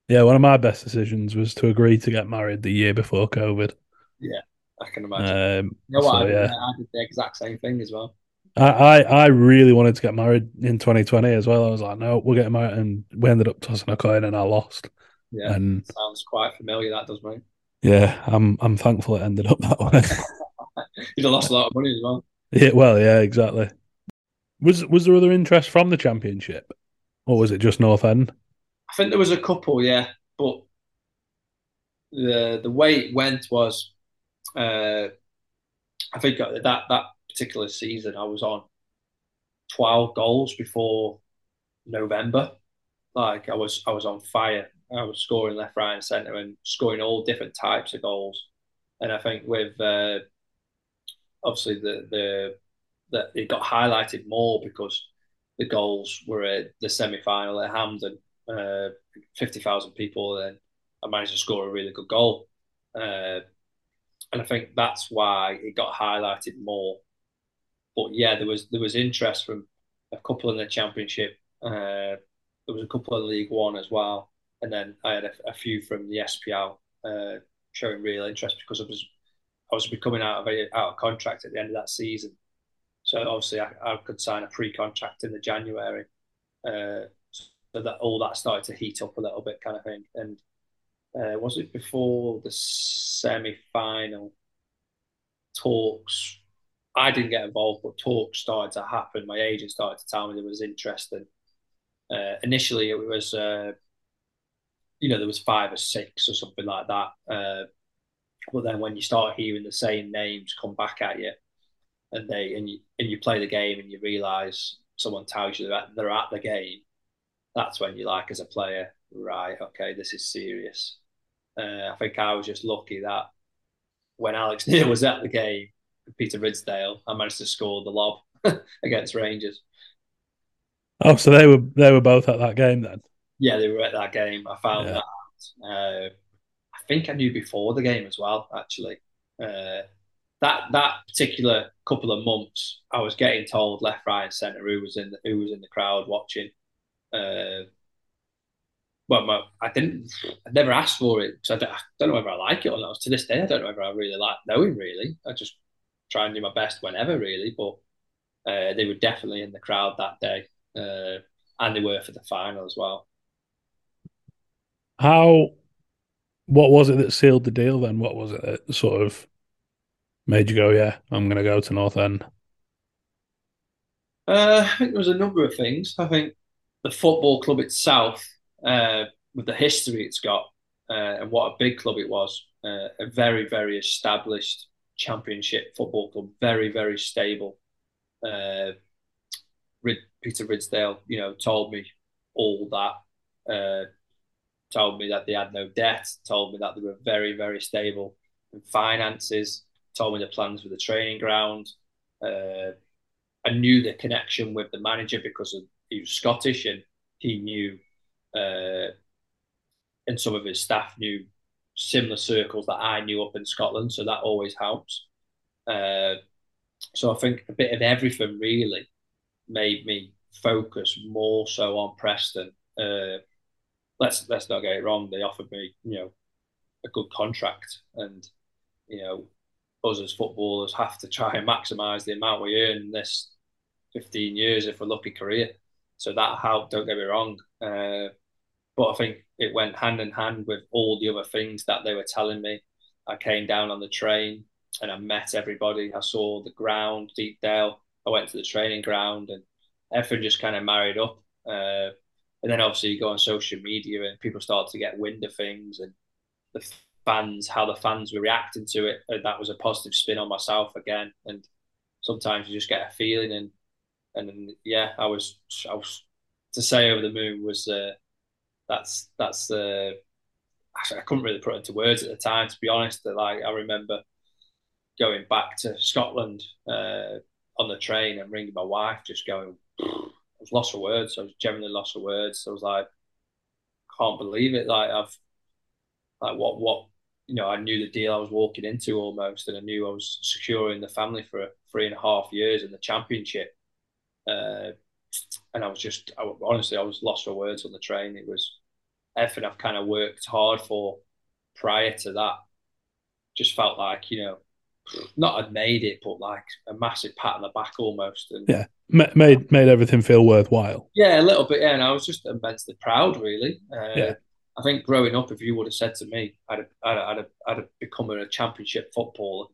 yeah, one of my best decisions was to agree to get married the year before COVID. Yeah, I can imagine. Um, you know what? so, I, yeah. I did the exact same thing as well. I, I, I really wanted to get married in 2020 as well. I was like, no, we're getting married, and we ended up tossing a coin, and I lost. Yeah, and sounds quite familiar. That does, mate. Yeah, I'm I'm thankful it ended up that way. You'd have lost a lot of money as well. Yeah, well, yeah, exactly. Was was there other interest from the championship, or was it just North End? I think there was a couple, yeah, but the the way it went was, uh, I think that that particular season I was on twelve goals before November. Like I was I was on fire, I was scoring left, right, and centre, and scoring all different types of goals. And I think with uh, obviously the the that it got highlighted more because the goals were at the semi final at Hampden. Uh, fifty thousand people, and I managed to score a really good goal. Uh, and I think that's why it got highlighted more. But yeah, there was there was interest from a couple in the championship. Uh, there was a couple in League One as well, and then I had a, a few from the SPL uh, showing real interest because I was I was becoming out of a, out of contract at the end of that season. So obviously I, I could sign a pre-contract in the January. Uh, so that all that started to heat up a little bit, kind of thing. And uh, was it before the semi-final talks? I didn't get involved, but talks started to happen. My agent started to tell me there was interest. And uh, initially, it was, uh, you know, there was five or six or something like that. Uh, but then when you start hearing the same names come back at you, and they and you and you play the game and you realise someone tells you that they're at the game, that's when you like as a player, right? Okay, this is serious. Uh, I think I was just lucky that when Alex Neil was at the game, Peter Ridsdale, I managed to score the lob against Rangers. Oh, so they were they were both at that game then. Yeah, they were at that game. I found Yeah. that. Uh, I think I knew before the game as well. Actually, uh, that that particular couple of months, I was getting told left, right, and centre who was in the, who was in the crowd watching. Uh, well, my, I didn't. I never asked for it because I don't, I don't know whether I like it or not. To this day, I don't know whether I really like knowing. Really, I just try and do my best whenever, really. But uh, they were definitely in the crowd that day, uh, and they were for the final as well. How? What was it that sealed the deal then? What was it that sort of made you go, yeah, I'm going to go to North End? Uh, I think there was a number of things. I think the football club itself, uh, with the history it's got, uh, and what a big club it was, uh, a very, very established championship football club, very, very stable. Uh, Rid- Peter Ridsdale, you know, told me all that. Uh, told me that they had no debt. Told me that they were very, very stable in finances. Told me the plans for the training ground. Uh, I knew the connection with the manager because of, he was Scottish and he knew, uh, and some of his staff knew similar circles that I knew up in Scotland. So that always helps. Uh, so I think a bit of everything really made me focus more so on Preston. Uh, let's let's not get it wrong. They offered me, you know, a good contract, and you know, us as footballers have to try and maximise the amount we earn in this 15 years if we're lucky career. So that helped. Don't get me wrong, uh, but I think it went hand in hand with all the other things that they were telling me. I came down on the train and I met everybody. I saw the ground, Deepdale. I went to the training ground and everything just kind of married up. Uh, and then obviously you go on social media and people start to get wind of things and the fans, how the fans were reacting to it. And that was a positive spin on myself again. And sometimes you just get a feeling and and yeah, I was I was to say over the moon was uh, that's that's the uh, I couldn't really put into words at the time to be honest. Like I remember going back to Scotland uh, on the train and ringing my wife, just going, I was lost for words. I was generally lost for words. I was like, can't believe it. Like I've, like what, what, you know, I knew the deal I was walking into almost, and I knew I was securing the family for three and a half years in the championship. Uh, and I was just, I, honestly, I was lost for words on the train. It was everything I've kind of worked hard for prior to that. Just felt like, you know, not had made it, but like a massive pat on the back almost. And Yeah. Ma- made made everything feel worthwhile. yeah, a little bit. Yeah, and I was just immensely proud, really. Uh, Yeah. I think growing up, if you would have said to me, I'd have, I'd have, I'd have, I'd have become a championship footballer.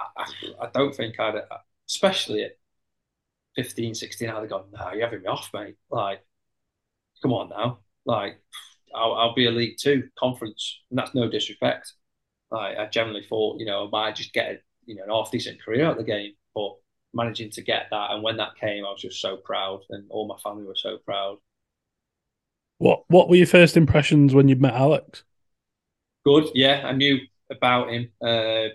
I, I, I don't think I'd, have, especially at 15, 16, I'd have gone, no, you're having me off, mate. Like, come on now. Like, I'll, I'll be a League Two conference, and that's no disrespect. Like, I generally thought, you know, I might just get a, you know, an half decent career out of the game, but managing to get that, and when that came, I was just so proud, and all my family were so proud. What What were your first impressions when you met Alex? Good, yeah, I knew about him. Uh,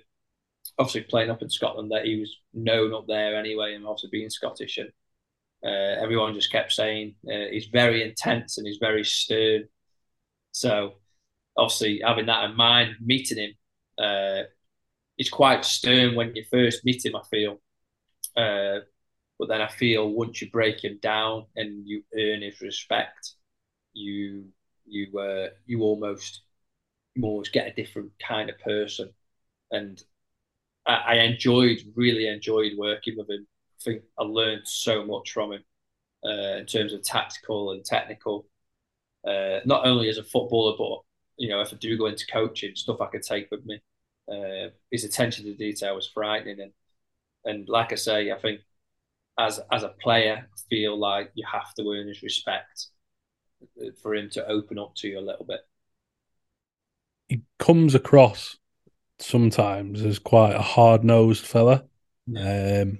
obviously, playing up in Scotland, that he was known up there anyway, and obviously being Scottish, and uh, everyone just kept saying uh, he's very intense and he's very stern. So obviously having that in mind, meeting him, uh, he's quite stern when you first meet him. I feel, uh, but then I feel once you break him down and you earn his respect, you you uh, you almost you almost get a different kind of person, and I, I enjoyed really enjoyed working with him. I think I learned so much from him uh, in terms of tactical and technical. Uh, not only as a footballer, but you know, if I do go into coaching, stuff I could take with me. Uh, his attention to detail was frightening, and and like I say, I think as as a player, I feel like you have to earn his respect for him to open up to you a little bit. He comes across sometimes as quite a hard nosed fella. Yeah. Um,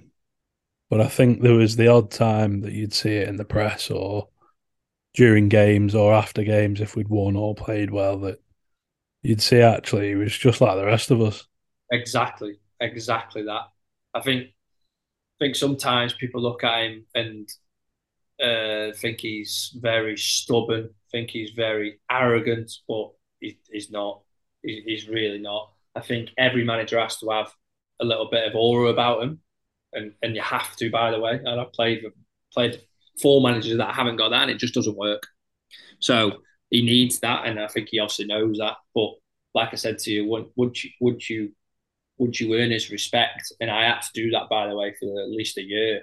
but I think there was the odd time that you'd see it in the press or during games or after games if we'd won or played well that you'd see actually he was just like the rest of us. Exactly, exactly that. I think I think sometimes people look at him and uh, think he's very stubborn, think he's very arrogant, but he, he's not. He, he's really not. I think every manager has to have a little bit of aura about him, and and you have to. By the way, and I've played played for managers that haven't got that, and it just doesn't work. So he needs that, and I think he obviously knows that. But like I said to you, would you once you once you earn his respect, and I had to do that by the way for at least a year,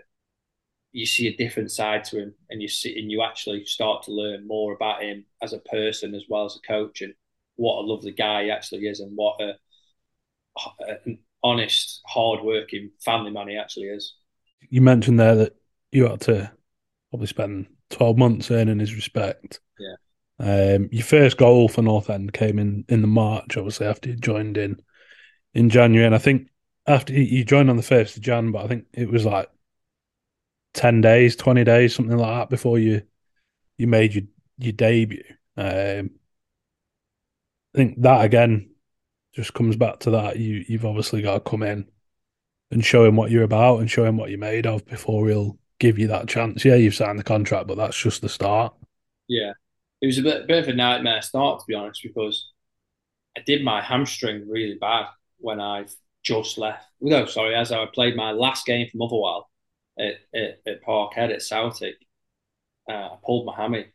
you see a different side to him, and you see and you actually start to learn more about him as a person as well as a coach, and what a lovely guy he actually is, and what a, an honest, hard-working family man he actually is. You mentioned there that you had to probably spend 12 months earning his respect. Yeah. Um, your first goal for North End came in in the March, obviously after you joined in in January, and I think after you joined on the first of Jan, but I think it was like ten days, twenty days, something like that before you you made your your debut. Um, I think that again just comes back to that you you've obviously got to come in and show him what you're about and show him what you're made of before he'll give you that chance. Yeah, you've signed the contract, but that's just the start. Yeah, it was a bit, bit of a nightmare start to be honest because I did my hamstring really bad when I just left. No, sorry, as I played my last game for Motherwell at, at, at Parkhead at Celtic, uh, I pulled my hammy.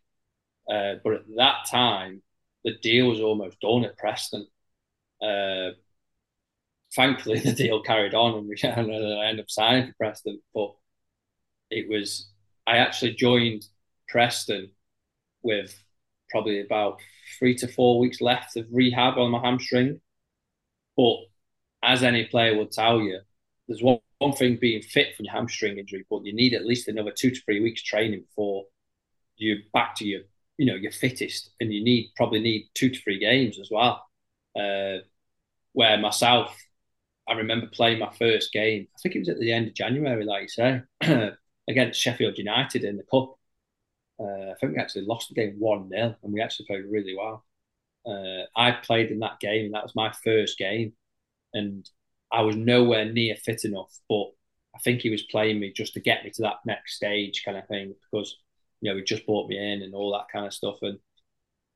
Uh, but at that time, the deal was almost done at Preston. Uh, thankfully, the deal carried on, and we and I ended up signing for Preston. But it was I actually joined Preston with probably about three to four weeks left of rehab on my hamstring. But as any player will tell you, there's one, one thing being fit from your hamstring injury, but you need at least another two to three weeks training before you're back to your, you know, your fittest, and you need probably need two to three games as well. Uh, where myself, I remember playing my first game. I think it was at the end of January, like you say, against Sheffield United in the cup. Uh, I think we actually lost the game one 0 and we actually played really well. Uh, I played in that game, and that was my first game, and I was nowhere near fit enough. But I think he was playing me just to get me to that next stage, kind of thing, because you know he just brought me in and all that kind of stuff, and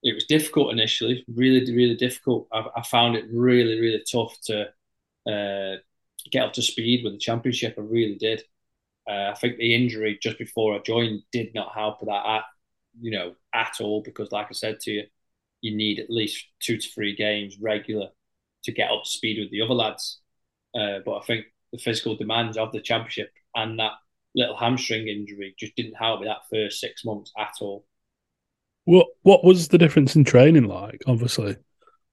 it was difficult initially, really, really difficult. I, I found it really, really tough to uh, get up to speed with the championship. I really did. Uh, I think the injury just before I joined did not help with that, at, you know, at all. Because, like I said to you, you need at least two to three games regular to get up to speed with the other lads. Uh, but I think the physical demands of the championship and that little hamstring injury just didn't help me that first six months at all. What What was the difference in training like? Obviously,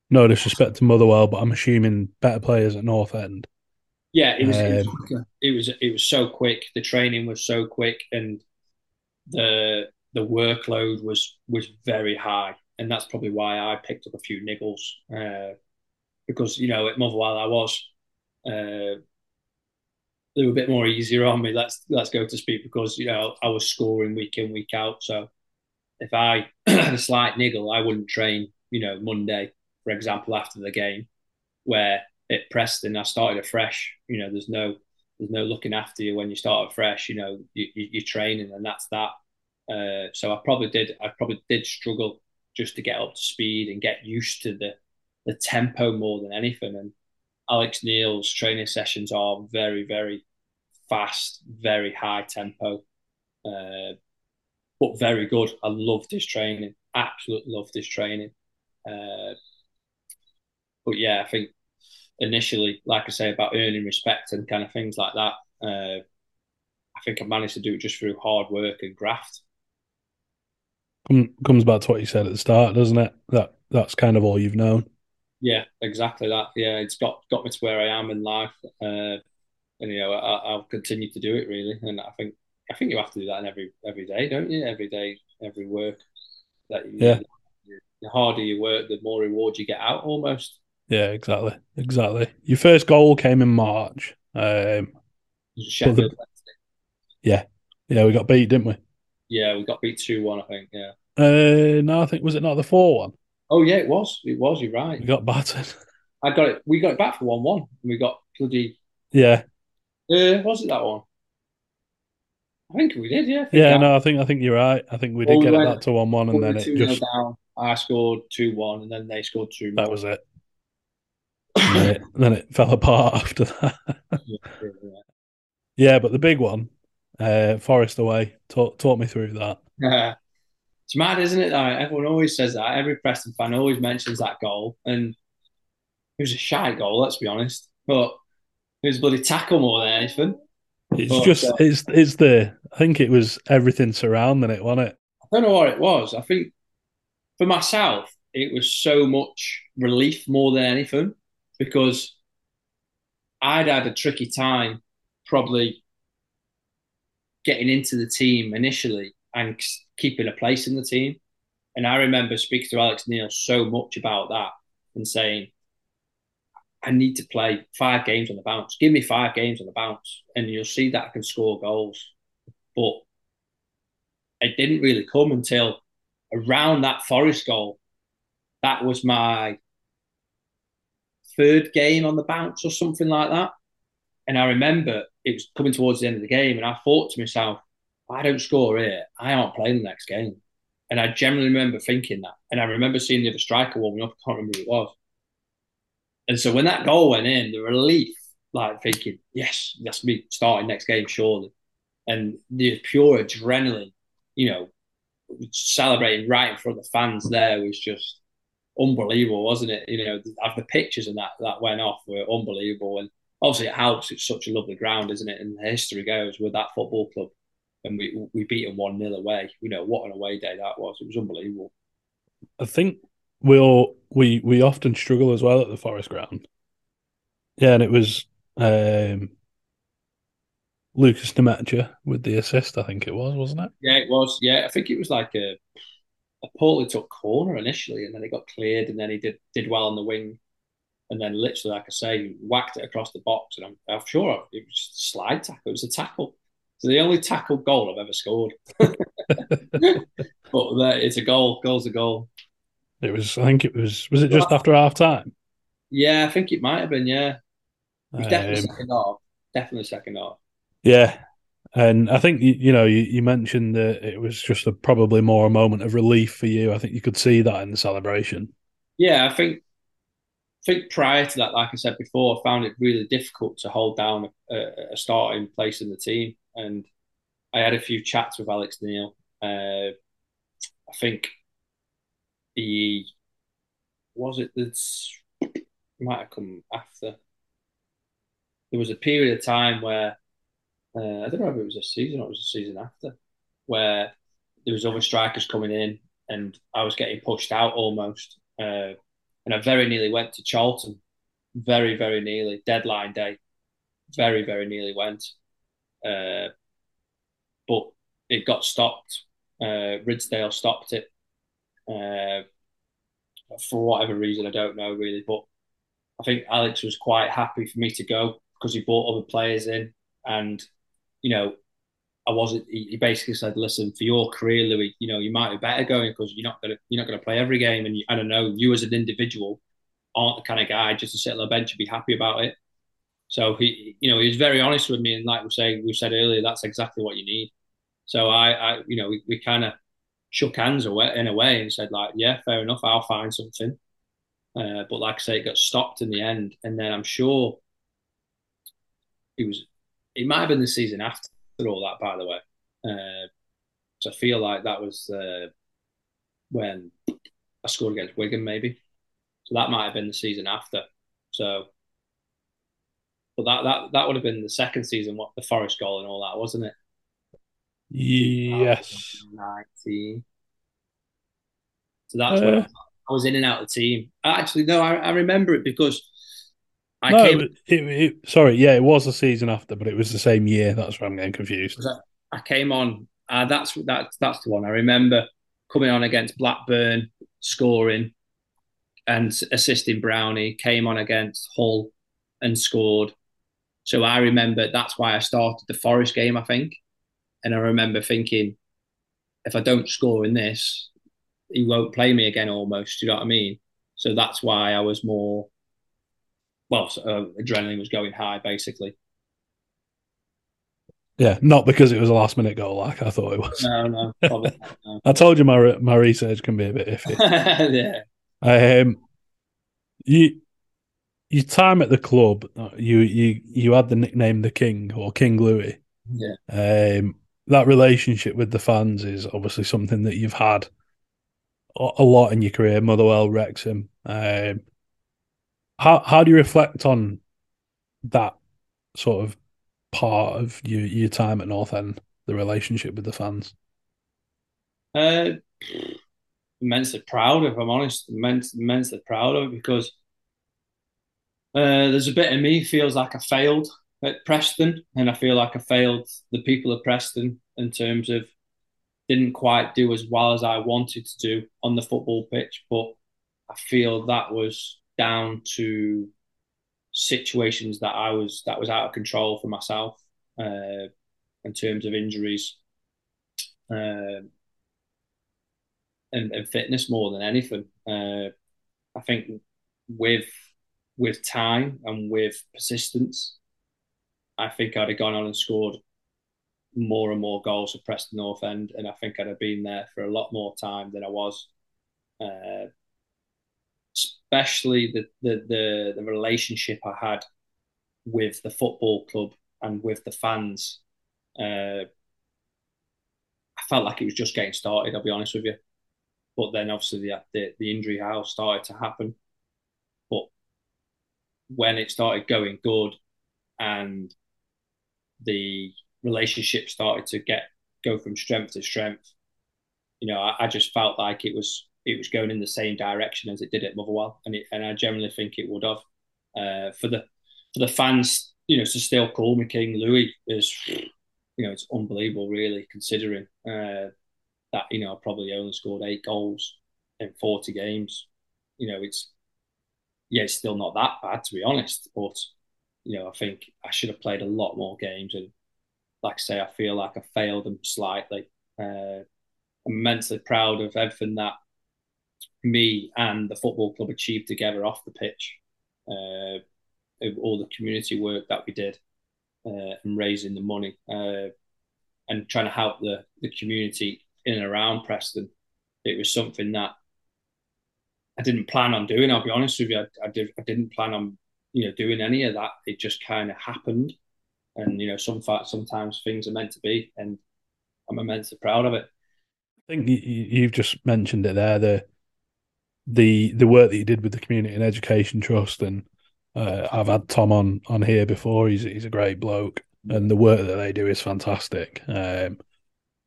no disrespect to Motherwell, but I'm assuming better players at North End. Yeah, it was, it was Um. It was it was so quick. The training was so quick, and the the workload was was very high, and that's probably why I picked up a few niggles. Uh, because you know at Motherwell I was uh, they were a bit more easier on me. Let's let's go to speak because you know I was scoring week in week out. So if I had a slight niggle, I wouldn't train. You know Monday, for example, after the game, where at Preston I started afresh. You know there's no there's no looking after you when you start afresh. You know you, you, you're training and that's that. Uh, so I probably did I probably did struggle just to get up to speed and get used to the the tempo more than anything. And Alex Neil's training sessions are very, very fast, very high tempo, uh, but very good. I loved his training. Absolutely loved his training. Uh, but yeah, I think initially, like I say, about earning respect and kind of things like that, uh, I think I managed to do it just through hard work and graft. Comes back to what you said at the start, doesn't it? That that's kind of all you've known. Yeah, exactly that. Yeah, it's got got me to where I am in life, uh, and you know I, I'll continue to do it really. And I think I think you have to do that in every every day, don't you? Every day, every work. That you, Yeah. The harder you work, the more reward you get out. Almost. Yeah, exactly, exactly. Your first goal came in March. Um, Sheffield. yeah, we got beat, didn't we? Yeah, we got beat two one. I think. Yeah. Uh, no, I think was it not the four one? Oh yeah, it was. It was. You're right. We got battered. I got it. We got it back for one one. We got bloody. yeah, Uh, was it that one? I think we did. Yeah. Yeah. that- No, I think I think you're right. I think we did get it back to one one, and then it just down. I scored two one, and then they scored two. that was it. Then it, then it fell apart after that. Yeah. yeah, but the big one, uh, Forest away. Talk talk me through that. Yeah. It's mad, isn't it? Like, everyone always says that. Every Preston fan always mentions that goal, and it was a shy goal. Let's be honest, but it was a bloody tackle more than anything. It's But, just uh, it's it's the I think it was everything surrounding it, wasn't it? I don't know what it was. I think for myself, it was so much relief more than anything because I'd had a tricky time probably getting into the team initially and keeping a place in the team. And I remember speaking to Alex Neil so much about that and saying, I need to play five games on the bounce. Give me five games on the bounce, and you'll see that I can score goals. But it didn't really come until around that Forest goal. That was my third game on the bounce or something like that. And I remember it was coming towards the end of the game, and I thought to myself, I don't score here, I aren't playing the next game. And I generally remember thinking that. And I remember seeing the other striker warming up. I can't remember who it was. And so when that goal went in, the relief, like thinking, yes, that's me starting next game, surely. And the pure adrenaline, you know, celebrating right in front of the fans there was just unbelievable, wasn't it? You know, the, the pictures and that that went off were unbelievable. And obviously it helps. It's such a lovely ground, isn't it? And the history goes with that football club. And we we beat them 1 0 away. You know, what an away day that was. It was unbelievable. I think we all we we often struggle as well at the Forest ground. Yeah, and it was um, Lukas Nmecha with the assist. I think it was, wasn't it? Yeah, it was. Yeah, I think it was like a a poorly took corner initially, and then it got cleared, and then he did did well on the wing, and then literally, like I say, whacked it across the box, and I'm, I'm sure it was just a slide tackle. It was a tackle. So the only tackle goal I've ever scored. but it's a goal. Goal's a goal. It was. I think it was. Was it just after half time? Yeah, I think it might have been. Yeah, it was definitely Um, second half. Definitely second half. Yeah, and I think you, you know you, you mentioned that it was just a, probably more a moment of relief for you. I think you could see that in the celebration. Yeah, I think I think prior to that, like I said before, I found it really difficult to hold down a, a starting place in the team, and I had a few chats with Alex Neil. Uh, I think he was it that might have come after. There was a period of time where uh, I don't know if it was a season or it was a season after, where there was other strikers coming in, and I was getting pushed out almost. Uh, and I very nearly went to Charlton, very very nearly deadline day, very very nearly went, uh, but it got stopped. Uh, Ridsdale stopped it uh, for whatever reason I don't know really, but I think Alex was quite happy for me to go because he brought other players in, and you know I wasn't. He he basically said, "Listen, for your career, Louis, you know you might be better going because you're not gonna you're not gonna play every game, and you, I don't know you as an individual aren't the kind of guy just to sit on the bench and be happy about it." So he, you know, he was very honest with me, and like we say, we said earlier, that's exactly what you need. So I, I you know, we, we kind of shook hands away in a way and said like, yeah, fair enough, I'll find something. Uh, but like I say, it got stopped in the end, and then I'm sure it was. It might have been the season after all that, by the way. Uh, so I feel like that was uh, when I scored against Wigan, maybe. So that might have been the season after. So, but that that that would have been the second season, what the Forest goal and all that, wasn't it? Yes. 19. So that's when Uh. I was in and out of the team. Actually, no, I, I remember it because I no, came it, it, sorry, yeah, it was the season after, but it was the same year. That's where I'm getting confused. I came on. Uh, that's that's that's the one. I remember coming on against Blackburn, scoring, and assisting Brownie. Came on against Hull and scored. So I remember that's why I started the Forest game. I think, and I remember thinking, if I don't score in this, he won't play me again. Almost, Do you know what I mean? So that's why I was more. Well, uh, adrenaline was going high, basically. Yeah, not because it was a last minute goal like I thought it was. No, no, probably not, no. I told you my re- my research can be a bit iffy. yeah. Um, you your time at the club, you you you had the nickname the King or King Louis. Yeah. Um, that relationship with the fans is obviously something that you've had a, a lot in your career. Motherwell, Wrexham. Um, how how do you reflect on that sort of part of your your time at North End, the relationship with the fans? Uh, immensely proud, if I'm honest. Immense, immensely proud of it because uh, there's a bit of me feels like I failed at Preston, and I feel like I failed the people of Preston in terms of didn't quite do as well as I wanted to do on the football pitch. But I feel that was down to situations that I was that was out of control for myself uh, in terms of injuries. Um, and, and fitness more than anything. Uh, I think with with time and with persistence, I think I'd have gone on and scored more and more goals for Preston North End, and I think I'd have been there for a lot more time than I was. Uh, especially the, the the the relationship I had with the football club and with the fans. Uh, I felt like it was just getting started. I'll be honest with you. But then obviously the the, the injury how started to happen. But when it started going good and the relationship started to get go from strength to strength, you know, I, I just felt like it was it was going in the same direction as it did at Motherwell, and it, and I generally think it would have. Uh, for the for the fans, you know, to still call me King Louis is, you know, it's unbelievable, really, considering uh, that you know I probably only scored eight goals in forty games. You know, it's yeah, it's still not that bad to be honest, but you know, I think I should have played a lot more games, and like I say, I feel like I failed them slightly. Uh, I'm immensely proud of everything that me and the football club achieved together off the pitch. Uh, all the community work that we did uh, and raising the money uh, and trying to help the, the community in and around Preston. It was something that I didn't plan on doing. I'll be honest with you. I, I, did, I didn't plan on you know doing any of that. It just kind of happened, and you know some sometimes things are meant to be, and I'm immensely proud of it. I think you, you've just mentioned it there the the the work that you did with the Community and Education Trust, and uh, I've had Tom on on here before. He's he's a great bloke, and the work that they do is fantastic. Um,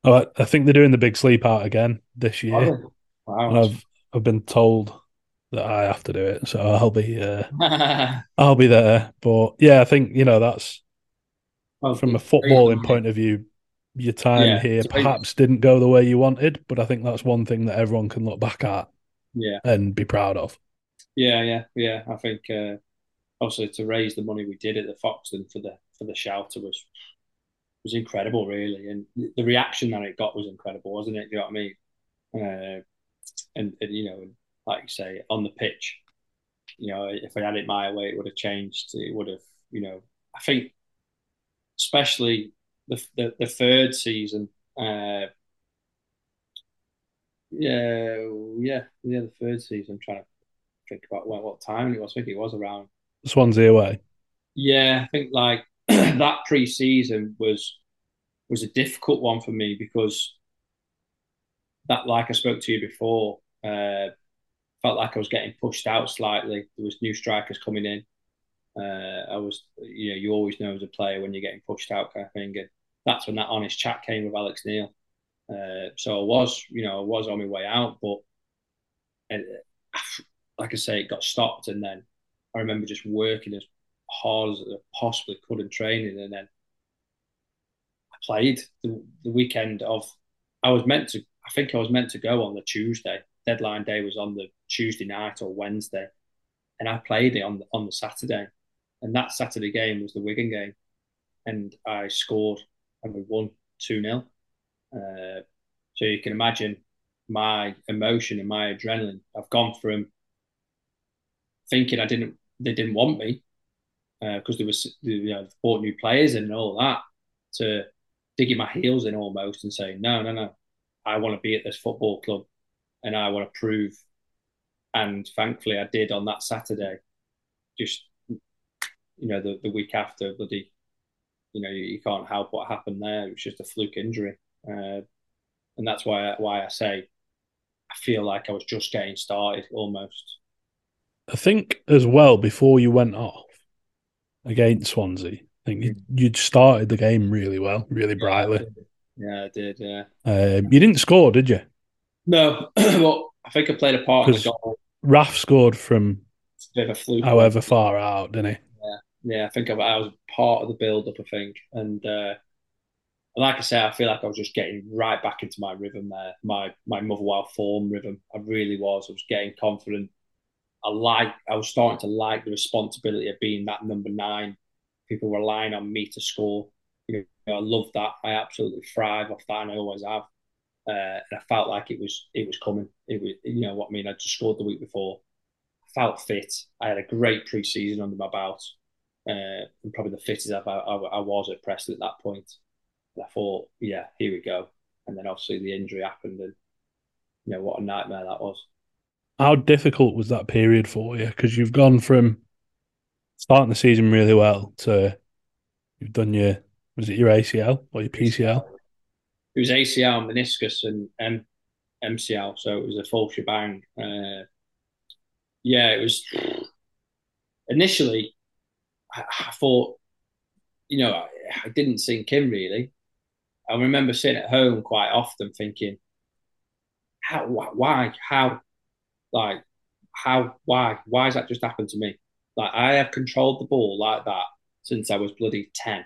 I, I think they're doing the big sleep out again this year, and Wow. I've I've been told that I have to do it, so I'll be uh, I'll be there. But yeah, I think you know that's Well, from a footballing point of view, your time Yeah, here perhaps didn't go the way you wanted, but I think that's one thing that everyone can look back at Yeah, and be proud of. yeah, yeah, yeah. I think uh, also to raise the money we did at the Foxton for the for the shelter was was incredible, really, and the reaction that it got was incredible, wasn't it? Do you know what I mean? Uh, and, and you know, like you say, on the pitch, you know, if I had it my way, it would have changed. It would have, you know, I think, especially the the, the third season, uh, yeah, yeah, yeah. The third season. I'm trying to think about what, what time it was. I think it was around. Swansea away. Yeah, I think like that pre-season was was a difficult one for me because that, like I spoke to you before, uh, felt like I was getting pushed out slightly. There was new strikers coming in. Uh, I was, you know, you always know as a player when you're getting pushed out, kind of thing. And that's when that honest chat came with Alex Neil. Uh, so I was, you know, I was on my way out, but and, like I say, it got stopped, and then I remember just working as hard as I possibly could in training, and then I played the, the weekend of. I was meant to. I think I was meant to go on the Tuesday. Deadline day was on the Tuesday night or Wednesday, and I played it on the, on the Saturday, and that Saturday game was the Wigan game, and I scored and we won two 0 uh, So you can imagine my emotion and my adrenaline. I've gone from thinking I didn't, they didn't want me because uh, there was, you know, bought new players and all that, to digging my heels in almost and saying, no, no, no, I want to be at this football club and I want to prove. And thankfully, I did on that Saturday. Just you know, the, the week after, bloody, you know, you, you can't help what happened there. It was just a fluke injury, uh, and that's why why I say I feel like I was just getting started almost. I think as well before you went off against Swansea, I think you, would started the game really well, really brightly. Yeah, I did. Yeah, um, you didn't score, did you? No, but I think I played a part in the goal. Raf scored from fluke, however far out, didn't he? Yeah, yeah. I think I, I was part of the build-up. I think, and uh, like I say, I feel like I was just getting right back into my rhythm there, my my Motherwell form rhythm. I really was. I was getting confident. I like. I was starting to like the responsibility of being that number nine. People were relying on me to score. You know, I love that. I absolutely thrive off that, and I always have. Uh, and I felt like it was it was coming. It was you know what I mean. I just scored the week before. I felt fit. I had a great pre-season under my belt, uh, and probably the fittest I've, I, I was at Preston at that point. I thought, yeah, here we go. And then obviously the injury happened, and you know what a nightmare that was. How difficult was that period for you? Because you've gone from starting the season really well to you've done your was it your ACL or your PCL? it was ACL, meniscus, and M- MCL, so it was a full shebang. Uh, yeah, it was. Initially, I, I thought, you know, I, I, didn't sink in really. I remember sitting at home quite often thinking, how, why, how, like, how, why, why has that just happened to me? Like, I have controlled the ball like that since I was bloody 10,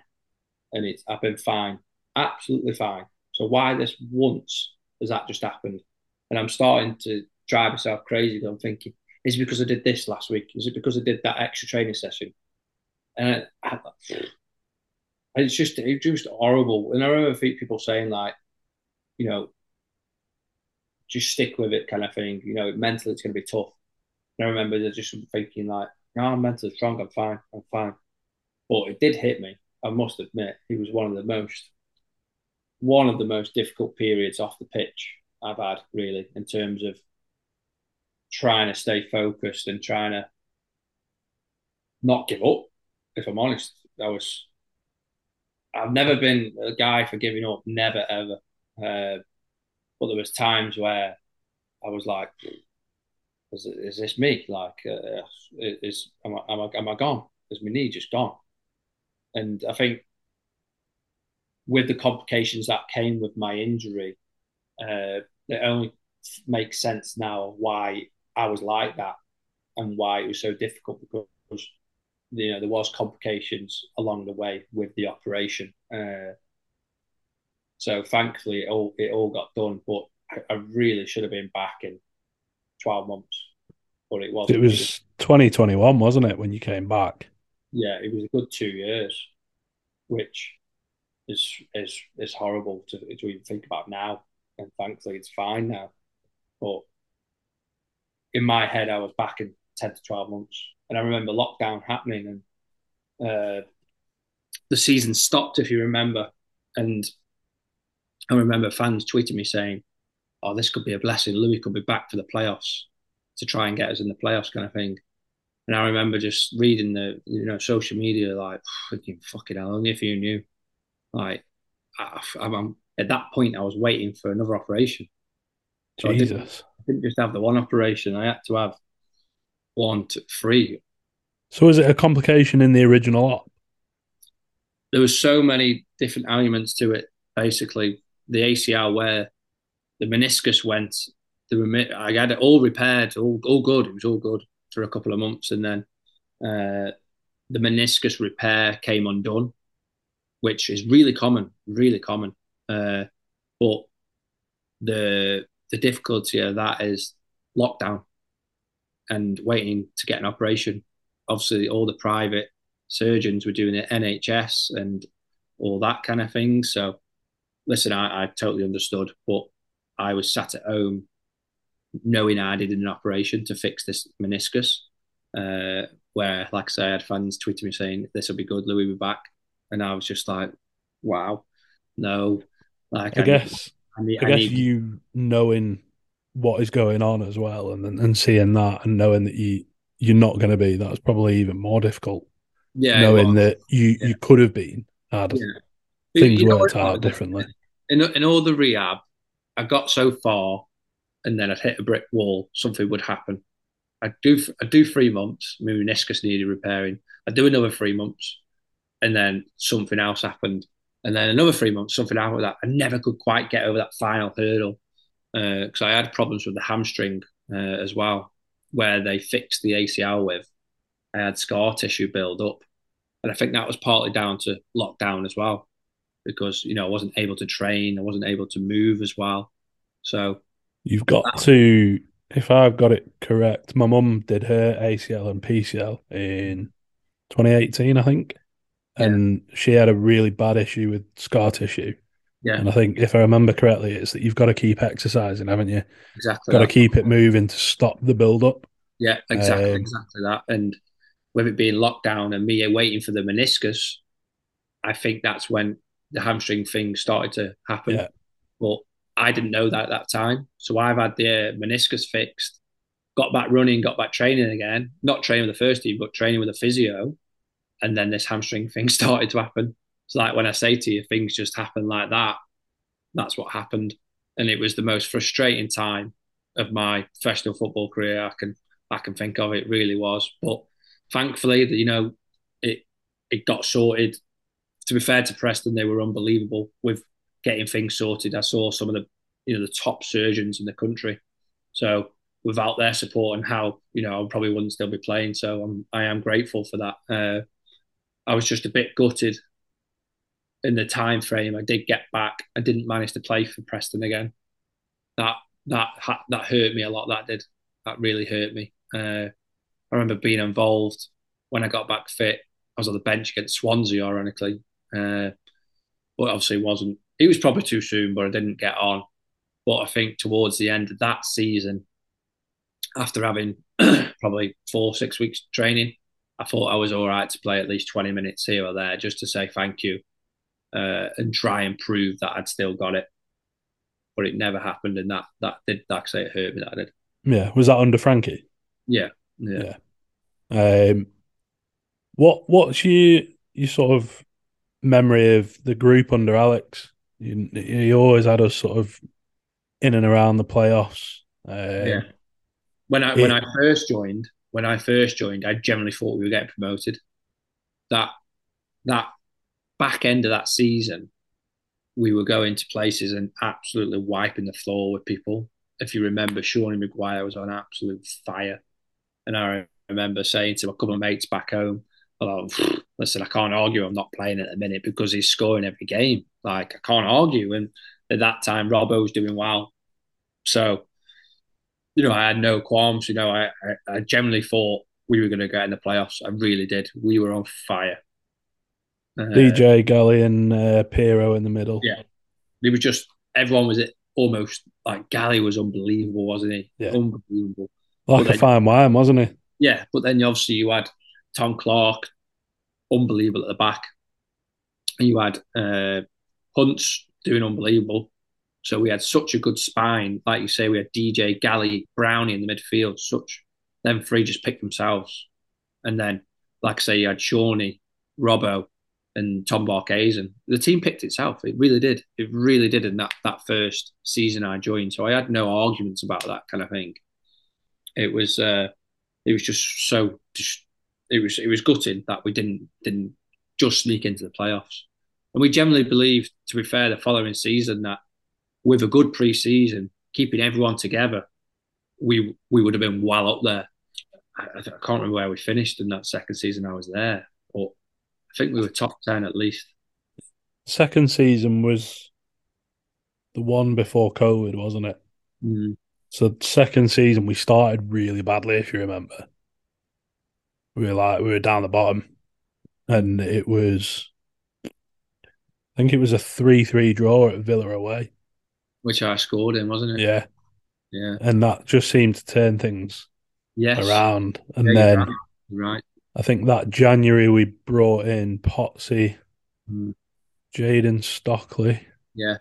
and it's, I've been fine, absolutely fine so why this once has that just happened? And I'm starting to drive myself crazy. I'm thinking, is it because I did this last week? Is it because I did that extra training session? And I, it's just it's just horrible. And I remember people saying like, you know, just stick with it, kind of thing. You know, mentally it's going to be tough. And I remember just thinking like, no, I'm mentally strong. I'm fine. I'm fine. But it did hit me. I must admit, he was one of the most one of the most difficult periods off the pitch I've had, really, in terms of trying to stay focused and trying to not give up. If I'm honest, I was. I've never been a guy for giving up, never ever. Uh, but there was times where I was like, "Is, is this me? Like, uh, is am I, am I am I gone? Is my knee just gone?" And I think with the complications that came with my injury, uh, it only makes sense now why I was like that and why it was so difficult because you know there was complications along the way with the operation. Uh, so thankfully, it all it all got done. But I, I really should have been back in twelve months, but it was. It was twenty twenty one, wasn't it, when you came back? Yeah, it was a good two years, which is is is horrible to, to even think about now. And thankfully, it's fine now. But in my head, I was back in ten to twelve months, and I remember lockdown happening, and uh, the season stopped. If you remember, and I remember fans tweeting me saying, oh, this could be a blessing. Louis could be back for the playoffs to try and get us in the playoffs, kind of thing. And I remember just reading the, you know, social media, like, thinking, fucking hell, only if you knew. Like, I, I'm, I'm- at that point, I was waiting for another operation. So I didn't, Jesus. I didn't just have the one operation, I had to have one, two, three. So is it a complication in the original op? There were so many different elements to it. Basically, the ACL where the meniscus went, the remi- I had it all repaired, all all good. It was all good for a couple of months, and then uh, the meniscus repair came undone, which is really common, really common. Uh, but the the difficulty of that is lockdown and waiting to get an operation. Obviously, all the private surgeons were doing it NHS and all that kind of thing. So, listen, I, I totally understood, but I was sat at home knowing I did an operation to fix this meniscus. Uh, where, like I say, I had fans tweeting me saying this will be good, Louis will be back, and I was just like, wow, no. Like I need- guess I need, I I guess need- you knowing what is going on as well and and seeing that and knowing that you you're not going to be that's probably even more difficult yeah, knowing that you Yeah. you could have been had Yeah. things you know worked out differently in in all the rehab, I got so far, and then I'd hit a brick wall. Something would happen. I'd do I'd do three months. My meniscus needed repairing. I'd do another three months, and then something else happened, and then another three months. Something happened that. I never could quite get over that final hurdle because I had problems with the hamstring uh, as well, where they fixed the ACL with. I had scar tissue build up, and I think that was partly down to lockdown as well because you know I wasn't able to train, I wasn't able to move as well. So you've got to if I've got it correct my mum did her ACL and PCL in 2018 I think and she had a really bad issue with scar tissue yeah, and I think if I remember correctly it's that you've got to keep exercising haven't you exactly. got to keep it moving to stop the build up Yeah, exactly, Um, exactly that. And with it being lockdown and me waiting for the meniscus, I think that's when the hamstring thing started to happen. Yeah. But I didn't know that at that time. So I've had the uh, meniscus fixed, got back running, got back training again. Not training with the first team, but training with a physio. And then this hamstring thing started to happen. It's like when I say to you, things just happen like that. That's what happened. And it was the most frustrating time of my professional football career I can I can think of. It really was. But thankfully, you know, it it got sorted. To be fair to Preston, they were unbelievable with getting things sorted. I saw some of the you know the top surgeons in the country. So without their support and how you know I probably wouldn't still be playing. So I'm I am grateful for that. Uh, I was just a bit gutted in the time frame. I did get back. I didn't manage to play for Preston again. That that that hurt me a lot. That did. That really hurt me. Uh, I remember being involved when I got back fit. I was on the bench against Swansea, ironically, uh, but obviously wasn't. It was probably too soon, but I didn't get on. But I think towards the end of that season, after having probably four six weeks training, I thought I was all right to play at least twenty minutes here or there, just to say thank you uh, and try and prove that I'd still got it. But it never happened, and that that did say it hurt me. That did. yeah was that under Frankie Yeah, yeah. Yeah. Um, what what's your your sort of memory of the group under Alex? You, always had us sort of in and around the playoffs. Um, Yeah. When I when I first joined, when I first joined, I generally thought we were getting promoted. That that back end of that season, we were going to places and absolutely wiping the floor with people. If you remember, Seani Maguire was on absolute fire, and I remember saying to a couple of mates back home, "Oh, listen, I can't argue. I'm not playing at the minute because he's scoring every game. Like I can't argue." And at that time, Robbo was doing well, so you know, I had no qualms. You know, I, I, I generally thought we were going to get in the playoffs. I really did. We were on fire. Uh, DJ Gully and uh, Piero in the middle. Yeah. It was just everyone was it almost like Galley was unbelievable, wasn't he? Yeah. Unbelievable. like a fine wine, wasn't he? Yeah, but then obviously you had Tom Clarke, unbelievable at the back. And you had uh, Hunts doing unbelievable. So we had such a good spine. Like you say, we had DJ, Galley, Brownie in the midfield. Such them three just picked themselves. And then, like I say, you had Seani, Robbo, and Tom Barkays, and The team picked itself. It really did. It really did in that, that first season I joined. So I had no arguments about that kind of thing. It was uh, it was just so just it was it was gutting that we didn't didn't just sneak into the playoffs. And we generally believed, to be fair, the following season that with a good pre-season, keeping everyone together, we we would have been well up there. I, I can't remember where we finished in that second season I was there, think we were top ten at least. Second season was the one before COVID, wasn't it? Mm. So second season we started really badly, if you remember. We were like we were down the bottom, and it was, I think it was a three-three draw at Villa away. Which I scored in, wasn't it? Yeah, Yeah. and that just seemed to turn things Yes. around. And Yeah, then right. Right. I think that January we brought in Potsy, Mm. Jayden Stockley, Yeah.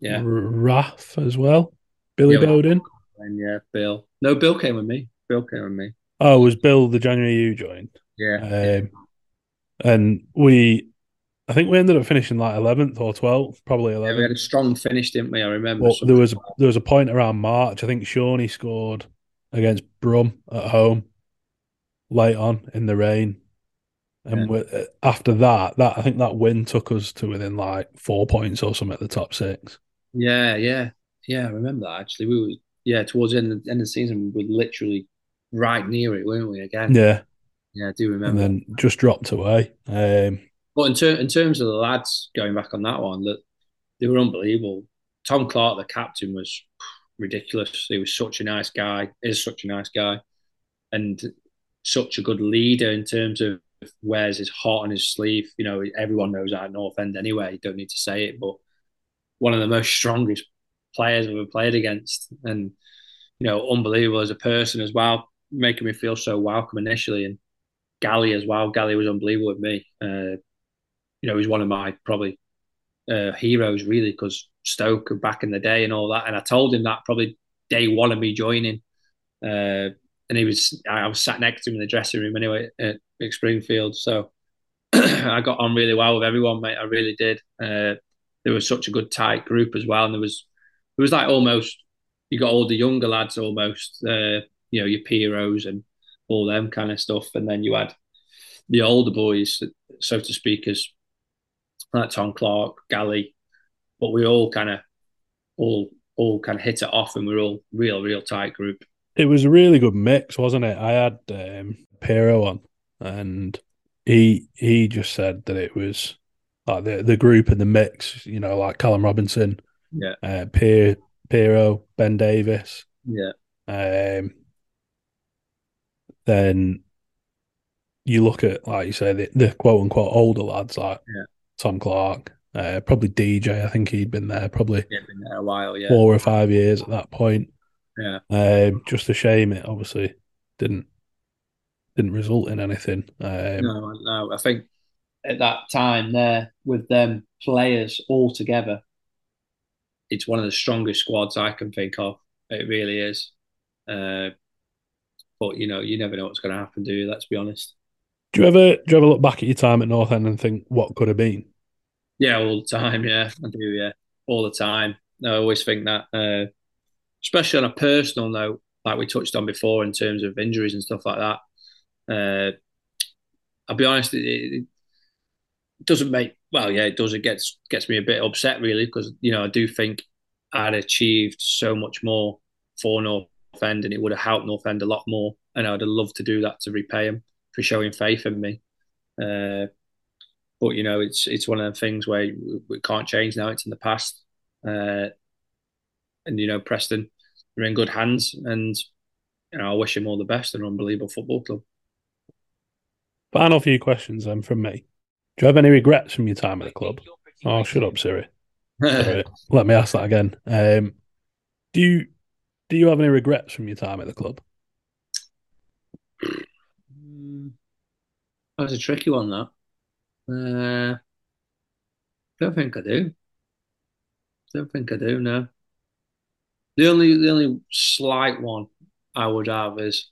Yeah. R- Raff as well, Billy Yeah, Bodin. And yeah, Bill. No, Bill came with me. Bill came with me. Oh, was Bill the January you joined? Yeah. Um, and we, I think we ended up finishing like eleventh or twelfth, probably Yeah, we had eleventh. a strong finish, didn't we? I remember. But there was there was a point around March. I think Seani scored against Brum at home, late on in the rain, and we, after that, that I think that win took us to within like four points or something at the top six. Yeah, yeah, yeah. I remember that actually. We were yeah towards the end of, end of the season. We were literally right near it, weren't we? Again. Yeah, Yeah, I do remember. and then just dropped away. Um, But in, ter- in terms of the lads going back on that one, that they were unbelievable. Tom Clarke, the captain, was ridiculous. He was such a nice guy. Is such a nice guy, and such a good leader in terms of wears his heart on his sleeve. You know, everyone knows that at North End anyway. Don't need to say it, but one of the most strongest players I've ever played against, and you know, unbelievable as a person as well, making me feel so welcome initially. And Galley as well. Galley was unbelievable with me. Uh, you know, he's one of my probably uh, heroes really because Stoke back in the day and all that. And I told him that probably day one of me joining. Uh, and he was, I was sat next to him in the dressing room anyway at, Springfield. So I got on really well with everyone, mate. I really did. Uh, there was such a good tight group as well. And there was, it was like almost, you got all the younger lads almost, uh, you know, your Piros and all them kind of stuff. And then you had the older boys, so to speak, as like Tom Clarke, Galley, but we all kind of all all kind of hit it off, and we are all real, real tight group. It was a really good mix, wasn't it? I had um, Pero on, and he he just said that it was like the the group and the mix. You know, like Callum Robinson, Yeah. uh, Pier, Pero, Ben Davies. Yeah, Um, then you look at like you say the, the quote unquote older lads like Yeah. Tom Clarke, uh, probably DJ. I think he'd been there probably yeah, been there a while. Yeah, four or five years at that point. Yeah, Um, just a shame it obviously didn't didn't result in anything. Um, no, no. I think at that time there with them players all together, it's one of the strongest squads I can think of. It really is. Uh, but you know, you never know what's going to happen, do you? Let's be honest. Do you ever do you ever look back at your time at North End and think what could have been? Yeah, all the time. Yeah, I do. Yeah, all the time. I always think that, uh, especially on a personal note, like we touched on before, in terms of injuries and stuff like that. Uh, I'll be honest, it, it doesn't make well. Yeah, it does. It gets gets me a bit upset, really, because you know I do think I'd achieved so much more for North End, and it would have helped North End a lot more, and I'd have loved to do that to repay him for showing faith in me. Uh, but you know, it's it's one of the things where we, can't change now. It's in the past, uh, and you know, Preston are in good hands, and you know, I wish him all the best. An unbelievable football club. Final few questions then from me. Do you have any regrets from your time at the club? Oh, shut up, Siri. Sorry. Let me ask that again. Um, do you do you have any regrets from your time at the club? Mm, That was a tricky one, that. Uh, don't think I do. Don't think I do. No, The only the only slight one I would have is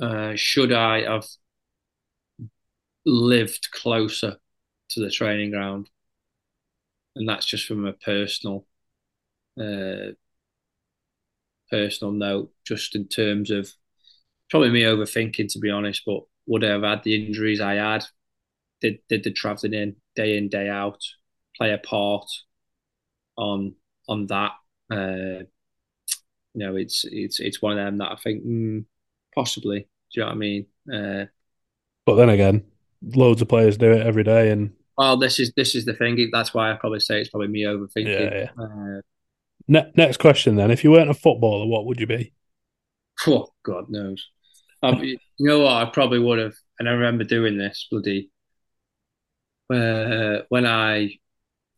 uh, should I have lived closer to the training ground, and that's just from a personal uh, personal note, just in terms of probably me overthinking to be honest, but would I have had the injuries I had? Did did the travelling in day in day out play a part on on that? Uh, you know, it's it's it's one of them that I think mm, possibly. Do you know what I mean? Uh, But then again, loads of players do it every day, and well, this is this is the thing. That's why I probably say it's probably me overthinking. Yeah, Uh, ne- next question then: If you weren't a footballer, what would you be? oh, God knows. I, you know what? I probably would have, and I remember doing this bloody uh, when I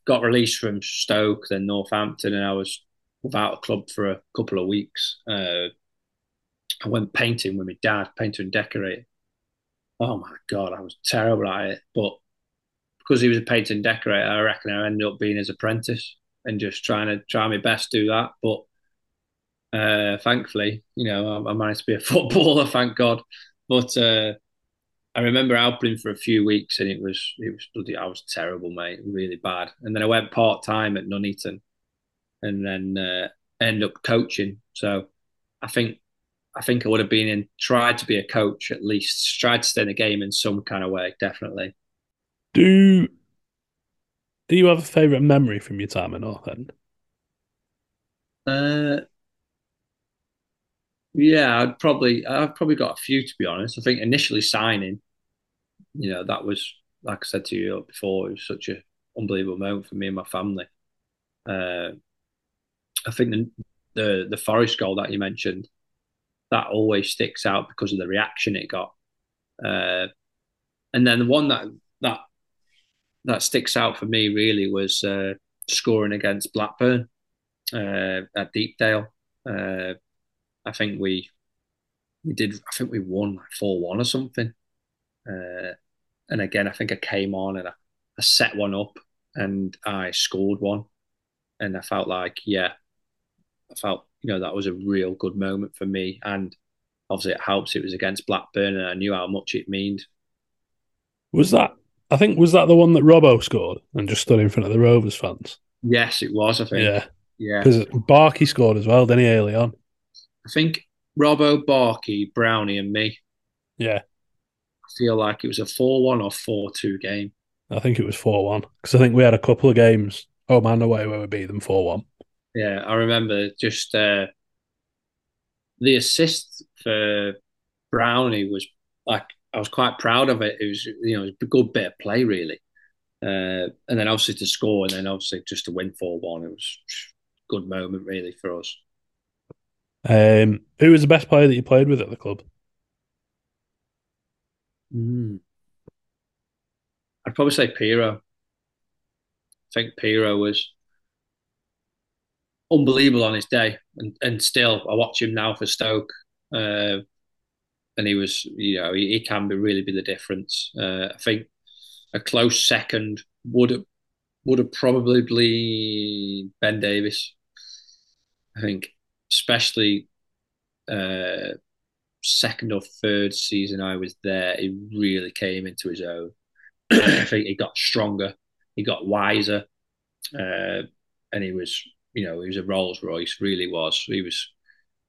got released from Stoke, then Northampton, and I was without a club for a couple of weeks. Uh, I went painting with my dad, painter and decorator. Oh my god, I was terrible at it, but because he was a painter and decorator, I reckon I ended up being his apprentice and just trying to try my best to do that. But uh, thankfully, you know, I, I, managed to be a footballer, thank God. But uh, I remember helping for a few weeks, and it was it was bloody. I was terrible, mate, really bad. And then I went part time at Nuneaton, and then uh, ended up coaching. So I think I think I would have been in tried to be a coach at least, tried to stay in the game in some kind of way, definitely. Do Do you have a favourite memory from your time at North End? Uh, yeah, I'd probably I've probably got a few to be honest. I think initially signing, you know, that was like I said to you before, it was such an unbelievable moment for me and my family. Uh, I think the, the the Forest goal that you mentioned, that always sticks out because of the reaction it got. Uh, and then the one that that that sticks out for me really was uh, scoring against Blackburn uh, at Deepdale. Uh, I think we we did. I think we won like four one or something. Uh, and again, I think I came on and I, I set one up and I scored one, and I felt like yeah, I felt you know that was a real good moment for me, and obviously it helps. It was against Blackburn, and I knew how much it meant. Was that? I think was that the one that Robbo scored and just stood in front of the Rovers fans. Yes, it was. I think. Yeah, yeah. because Barkey scored as well, didn't he? Early on. I think Robbo, Barkey, Brownie, and me. Yeah, I feel like it was a four-one or four-two game. I think it was four one because I think we had a couple of games oh home and away where we beat them four one. Yeah, I remember just uh, the assist for Brownie was like I was quite proud of it. It was you know it was a good bit of play really, uh, and then obviously to score and then obviously just to win four one. It was a good moment really for us. Um, who was the best player that you played with at the club? Mm. I'd probably say Piro. I think Piro was unbelievable on his day, and, and still I watch him now for Stoke, uh, and he was, you know, he, he can be really be the difference. Uh, I think a close second would have would have probably been Ben Davies. I think, especially uh, second or third season I was there, he really came into his own. I think he got stronger, he got wiser, uh, and he was, you know, he was a Rolls Royce. Really was. He was.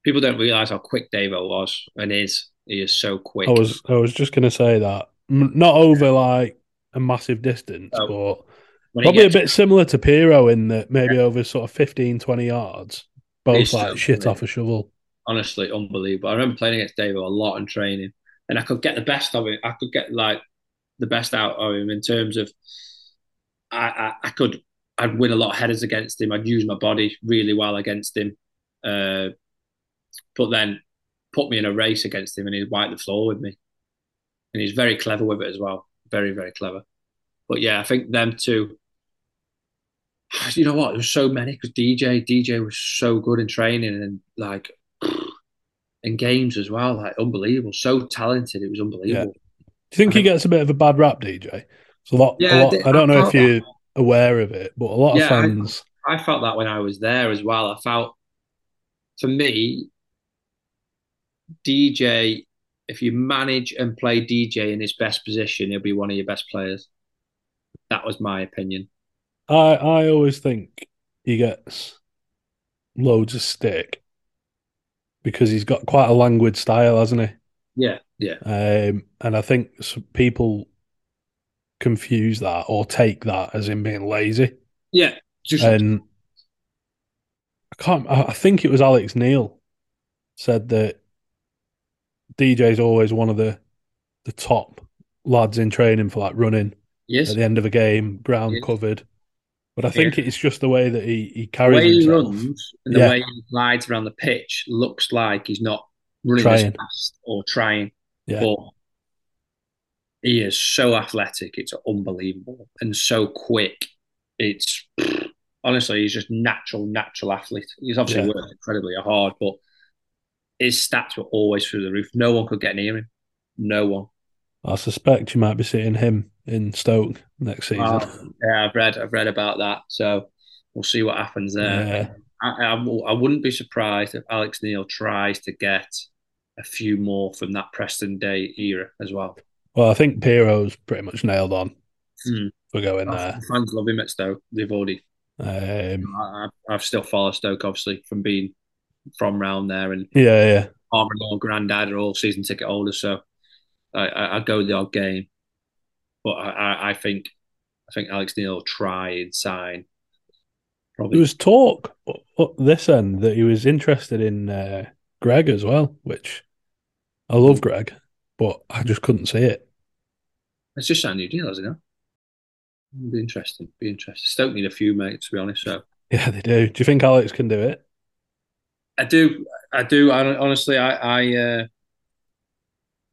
People don't realize how quick Davo was and is. He is so quick. I was I was just gonna say that not over like a massive distance, Oh, but probably a bit similar to Piro in that maybe over sort of 15, 20 yards, both like shit off a shovel. honestly unbelievable. I remember playing against Davo a lot in training, and I could get the best of it. I could get like the best out of him in terms of I, I, I could I'd win a lot of headers against him. I'd use my body really well against him, uh, but then put me in a race against him, and he'd wipe the floor with me. And he's very clever with it as well. Very very clever. But yeah, I think them two. You know what? There was so many because DJ DJ was so good in training and like in games as well. Like unbelievable, so talented. It was unbelievable. Do you think he gets a bit of a bad rap, DJ? It's a lot. Yeah, a lot I don't know if you're aware of it, but a lot Yeah, of I- fans I felt that when I was there as well. I felt, for me, DJ, if you manage and play DJ in his best position, he'll be one of your best players. That was my opinion. I I always think he gets loads of stick because he's got quite a languid style, hasn't he? Yeah, yeah, Um, and I think some people confuse that or take that as him being lazy. yeah. Just And I can't. I think it was Alex Neil said that DJ's always one of the the top lads in training for like running yes, at the end of a game, ground Yes. covered. But I think Yeah. it's just the way that he, he the carries way he runs and the Yeah. way he glides around the pitch looks like he's not running Trying. as fast or trying. Yeah. But he is so athletic, it's unbelievable, and so quick. It's honestly, he's just natural, natural athlete. He's obviously Yeah. worked incredibly hard, but his stats were always through the roof. No one could get near him. No one. I suspect you might be seeing him in Stoke next season. Uh, yeah, I've read, I've read about that. So we'll see what happens there. Yeah. I, I, I wouldn't be surprised if Alex Neil tries to get a few more from that Preston Day era as well. Well, I think Piro's pretty much nailed on Hmm. for going there. Fans love him at Stoke. They've already. Um, I, I've still followed Stoke, obviously, from being from round there, and yeah, yeah. Armour and Grandad are all season ticket holders, so I, I, I go the odd game. But I, I, I think, I think Alex Neil will try and sign. Probably There was talk up this end that he was interested in uh, Greg as well, which I love Greg, but I just couldn't see it. It's just a new deal, isn't it? Be interesting. Be interesting. Stoke need a few mates, to be honest. So Yeah, they do. Do you think Alex can do it? I do, I do. I, honestly, I, I uh,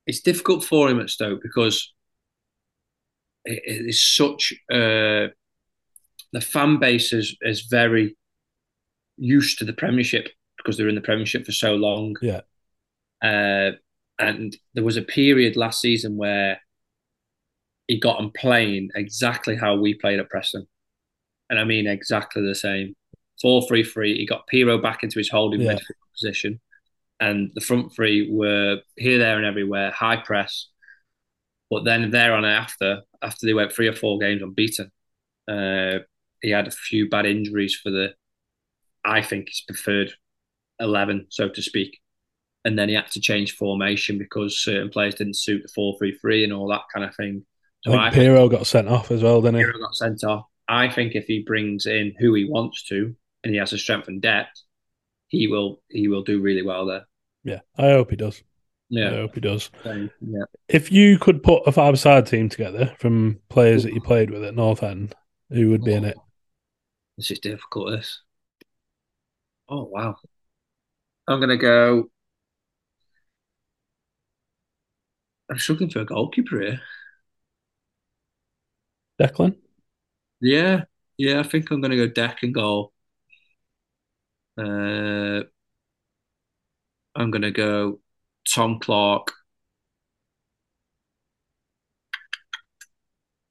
it's difficult for him at Stoke because it, it is such uh, the fan base is is very used to the Premiership because they're in the Premiership for so long. Yeah. Uh, and there was a period last season where he got them playing exactly how we played at Preston, and I mean exactly the same. Four three three. He got Piro back into his holding Yeah. midfield position, and the front three were here, there, and everywhere, high press. But then there on after, after they went three or four games unbeaten, uh, he had a few bad injuries for the, I think his preferred eleven, so to speak. And then he had to change formation because certain players didn't suit the four three three and all that kind of thing. I think I think got sent off as well, didn't he? Hero got sent off. I think if he brings in who he wants to and he has a strength and depth, he will he will do really well there. Yeah, I hope he does. Yeah, I hope he does. So, yeah. If you could put a five-side team together from players that you played with at North End, who would be in it? This is difficult, this. Oh wow. I'm gonna go. I'm struggling for a goalkeeper here. Declan? Yeah, yeah, I think I'm gonna go deck and goal. Uh, I'm gonna go Tom Clarke.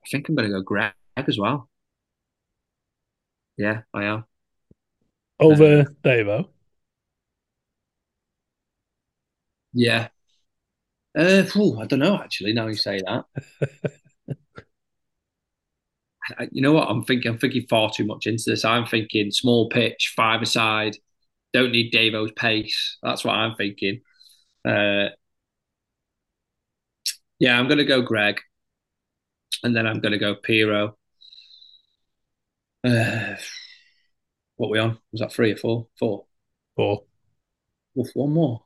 I think I'm gonna go Greg as well. Yeah, I am. Over Davo? Yeah. Uh, phew, I don't know actually. Now you say that, I, you know what? I'm thinking. I'm thinking far too much into this. I'm thinking small pitch, five aside. Don't need Davo's pace. That's what I'm thinking. Uh, yeah, I'm gonna go Greg, and then I'm gonna go Piro. Uh, what we on? Was that three or four? Four. Or Oof, one more.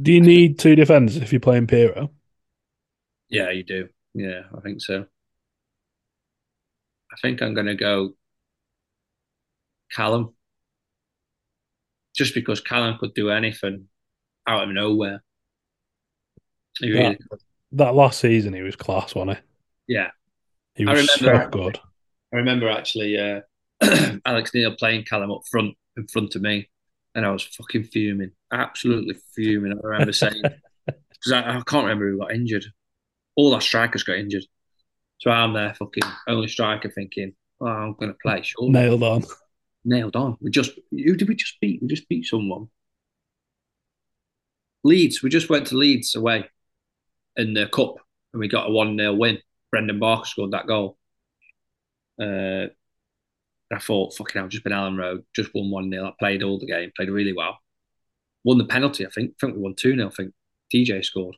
do you need two defenders if you're playing Piro? Yeah, you do. Yeah, I think so. I think I'm going to go Callum. Just because Callum could do anything out of nowhere. He really could. That last season, he was class, wasn't he? Yeah. he? He I was so remember- good. I remember actually uh, Alex Neil playing Callum up front in front of me, and I was fucking fuming, absolutely fuming. I remember saying because I, I can't remember who got injured. All our strikers got injured, so I'm there fucking only striker thinking, well, I'm going to play. Sure, Nailed on. nailed on. We just who did we just beat? We just beat someone. Leeds. We just went to Leeds away in the cup, and we got a one 0 win. Brendan Barker scored that goal. Uh, I thought, fucking hell, just been Elland Road, just won one 0 I played all the game, played really well. Won the penalty, I think. I think we won two 0 I think DJ scored.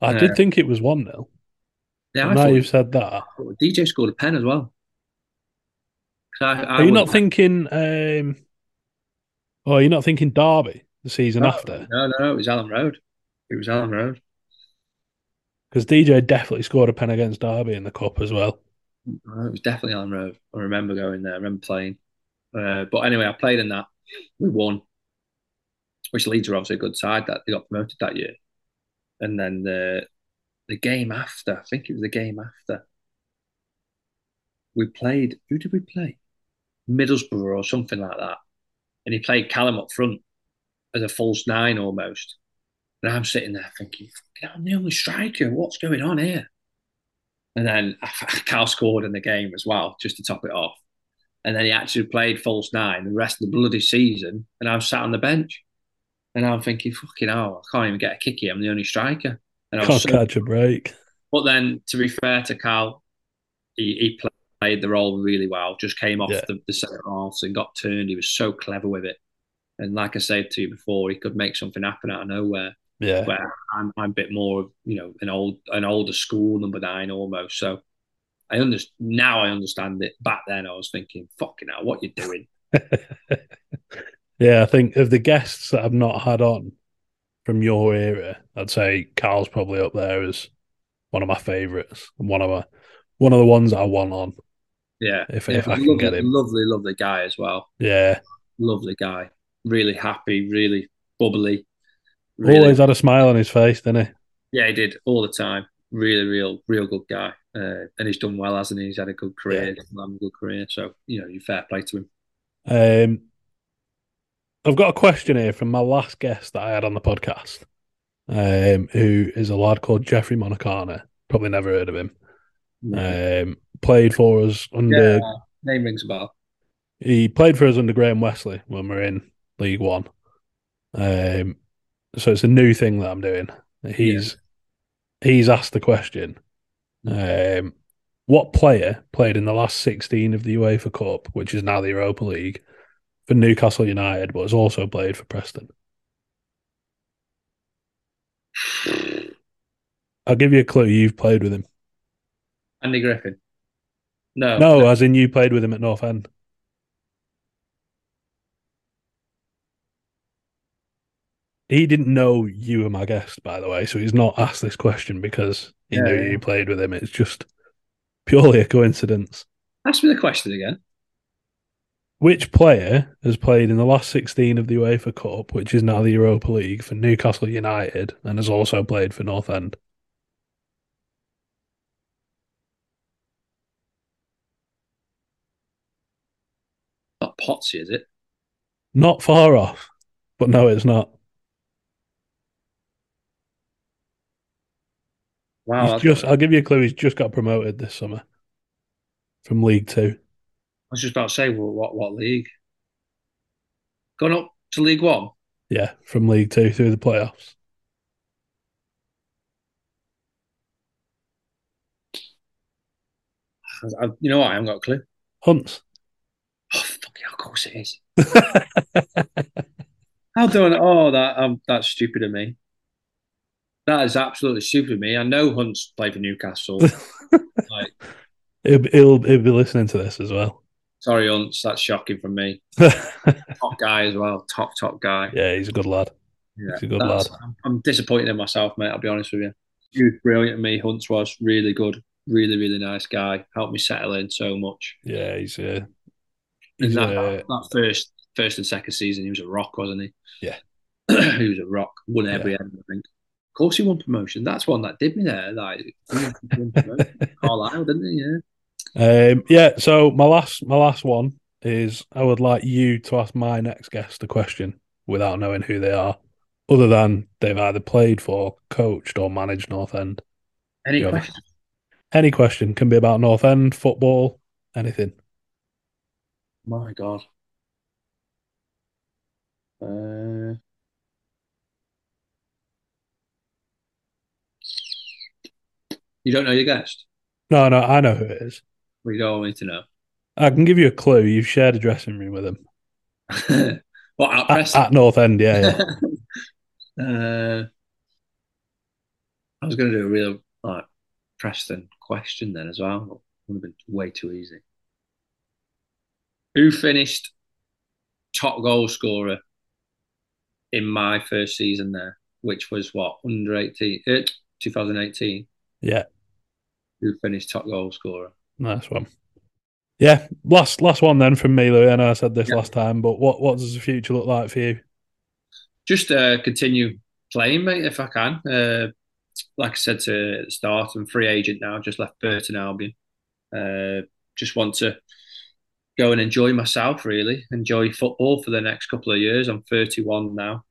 I did think it was 1 0. Yeah, I now thought, you've said that. DJ scored a pen as well. I, I Are you not was- thinking. Um, oh, you're not thinking Derby the season No, after? No, no, it was Elland Road. It was Elland Road. Because DJ definitely scored a pen against Derby in the Cup as well. No, it was definitely Elland Road. I remember going there. I remember playing. Uh, but anyway, I played in that. We won, which Leeds were obviously a good side that they got promoted that year. And then the the game after, I think it was the game after, we played. Who did we play? Middlesbrough or something like that. And he played Callum up front as a false nine almost. And I'm sitting there thinking, I'm the only striker. What's going on here? And then Cal scored in the game as well, just to top it off. And then he actually played false nine the rest of the bloody season. And I was sat on the bench. And I'm thinking, fucking hell, I can't even get a kick here. I'm the only striker. And I Can't so, catch a break. but then, to be fair to Cal, he, he played the role really well. Just came off Yeah. the, the centre halves and got turned. He was so clever with it. And like I said to you before, he could make something happen out of nowhere. Yeah. Where I'm, I'm a bit more, of, you know, an old, an older school number nine almost. So I understand now. I understand it. Back then, I was thinking, "Fucking hell, what you doing?" yeah, I think of the guests that I've not had on from your era, I'd say Carl's probably up there as one of my favourites and one of my one of the ones that I want on. Yeah, If- yeah, if I can lovely, get him. lovely, lovely guy as well. Yeah, Lovely guy. Really happy. Really bubbly. Really always had a smile on his face, didn't he? Yeah, he did all the time. Really, real, real good guy. Uh, and he's done well, hasn't he? He's had a good career, Yeah. a good career. So, you know, you fair play to him. Um, I've got a question here from my last guest that I had on the podcast, um, who is a lad called Jeffrey Monakana. Probably never heard of him. Um, played for us under. yeah, name rings a bell. He played for us under Graham Westley when we are in League One. Um, so it's a new thing that I'm doing. He's he's asked the question: um, What player played in the last 16 of the UEFA Cup, which is now the Europa League, for Newcastle United, but has also played for Preston? I'll give you a clue. You've played with him. Andy Griffin. No. No, as in you played with him at North End. He didn't know you were my guest, by the way, so he's not asked this question because he Yeah, knew yeah. you played with him. It's just purely a coincidence. Ask me the question again. Which player has played in the last 16 of the UEFA Cup, which is now the Europa League, for Newcastle United and has also played for North End? Not Potsy, is it? Not far off, but no, it's not. Wow. He's just, I'll give you a clue. He's just got promoted this summer from League Two. I was just about to say, well, what, what league? Gone up to League One? Yeah, from League Two through the playoffs. I, you know what? I haven't got a clue. Hunts. Oh, fuck yeah, of course it is. How do I? Oh, that um, that's stupid of me. That is absolutely stupid of me. I know Hunt's played for Newcastle. like, he'll, he'll, he'll be listening to this as well. Sorry, Hunts, that's shocking from me. Top guy as well. Top top guy. yeah, he's a good lad. Yeah, He's a good lad. I'm, I'm disappointed in myself, mate. I'll be honest with you. He was brilliant to me. Hunts was really good, really, really nice guy. Helped me settle in so much. Yeah, he's uh, he's that, uh, that, first, first and second season, he was a rock, wasn't he? Yeah. he was a rock. Won every end, I think. Of course, he won promotion. That's one that did me there. Like, he won promotion. Carlisle, didn't he? Yeah. Um, yeah. So my last my last one is I would like you to ask my next guest a question without knowing who they are, other than they've either played for, coached, or managed North End. Any Yeah. questions? Any question can be about North End football, Anything? My God. Uh, you don't know your guest? No, no, I know who it is. We don't need to know. I can give you a clue. You've shared a dressing room with him what at at, at North End. Yeah, yeah. uh, I was going to do a real like Preston question then as well. But would have been way too easy. Who finished top goal scorer in my first season there, which was what under eighteen, uh, 2018? Yeah. Who finished top goal scorer? Nice one. Yeah, last last one then from me, Louis. I know I said this Yeah. last time, but what what does the future look like for you? just uh, continue playing, mate, if I can. Uh, like I said to start, I'm free agent now. Just left Burton Albion. Uh, just want to go and enjoy myself, really. Enjoy football for the next couple of years. I'm 31 now,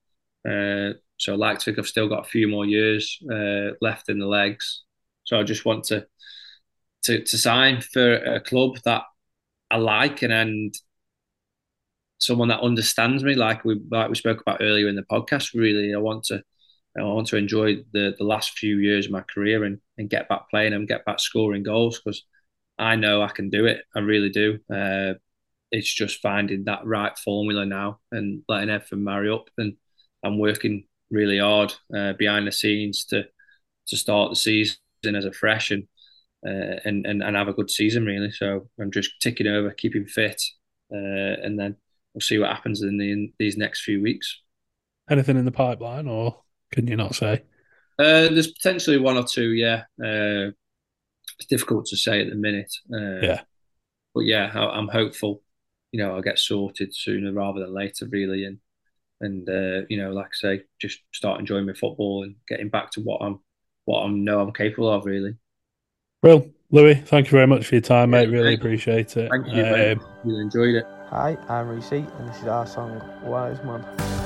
uh, so I like to think I've still got a few more years uh, left in the legs. So I just want to to to sign for a club that I like and and someone that understands me, like we like we spoke about earlier in the podcast. Really, I want to I want to enjoy the the last few years of my career and and get back playing and get back scoring goals because I know I can do it. I really do. Uh, it's just finding that right formula now and letting everything marry up. And I'm working really hard uh, behind the scenes to to start the season as a fresh and uh, and, and and have a good season really. So I'm just ticking over, keeping fit, uh, and then we'll see what happens in, the, in these next few weeks. Anything in the pipeline, or can you not say? Uh, there's potentially one or two, yeah. Uh, it's difficult to say at the minute. Uh, Yeah. But yeah, I, I'm hopeful. You know, I'll get sorted sooner rather than later, really, and and uh, you know, like I say, just start enjoying my football and getting back to what I'm what I know I'm capable of, really. Well, Louis, thank you very much for your time, Yeah, mate. Really appreciate it. Thank you, mate. Um, Really enjoyed it. Hi, I'm Reece, and this is our song Wise Man.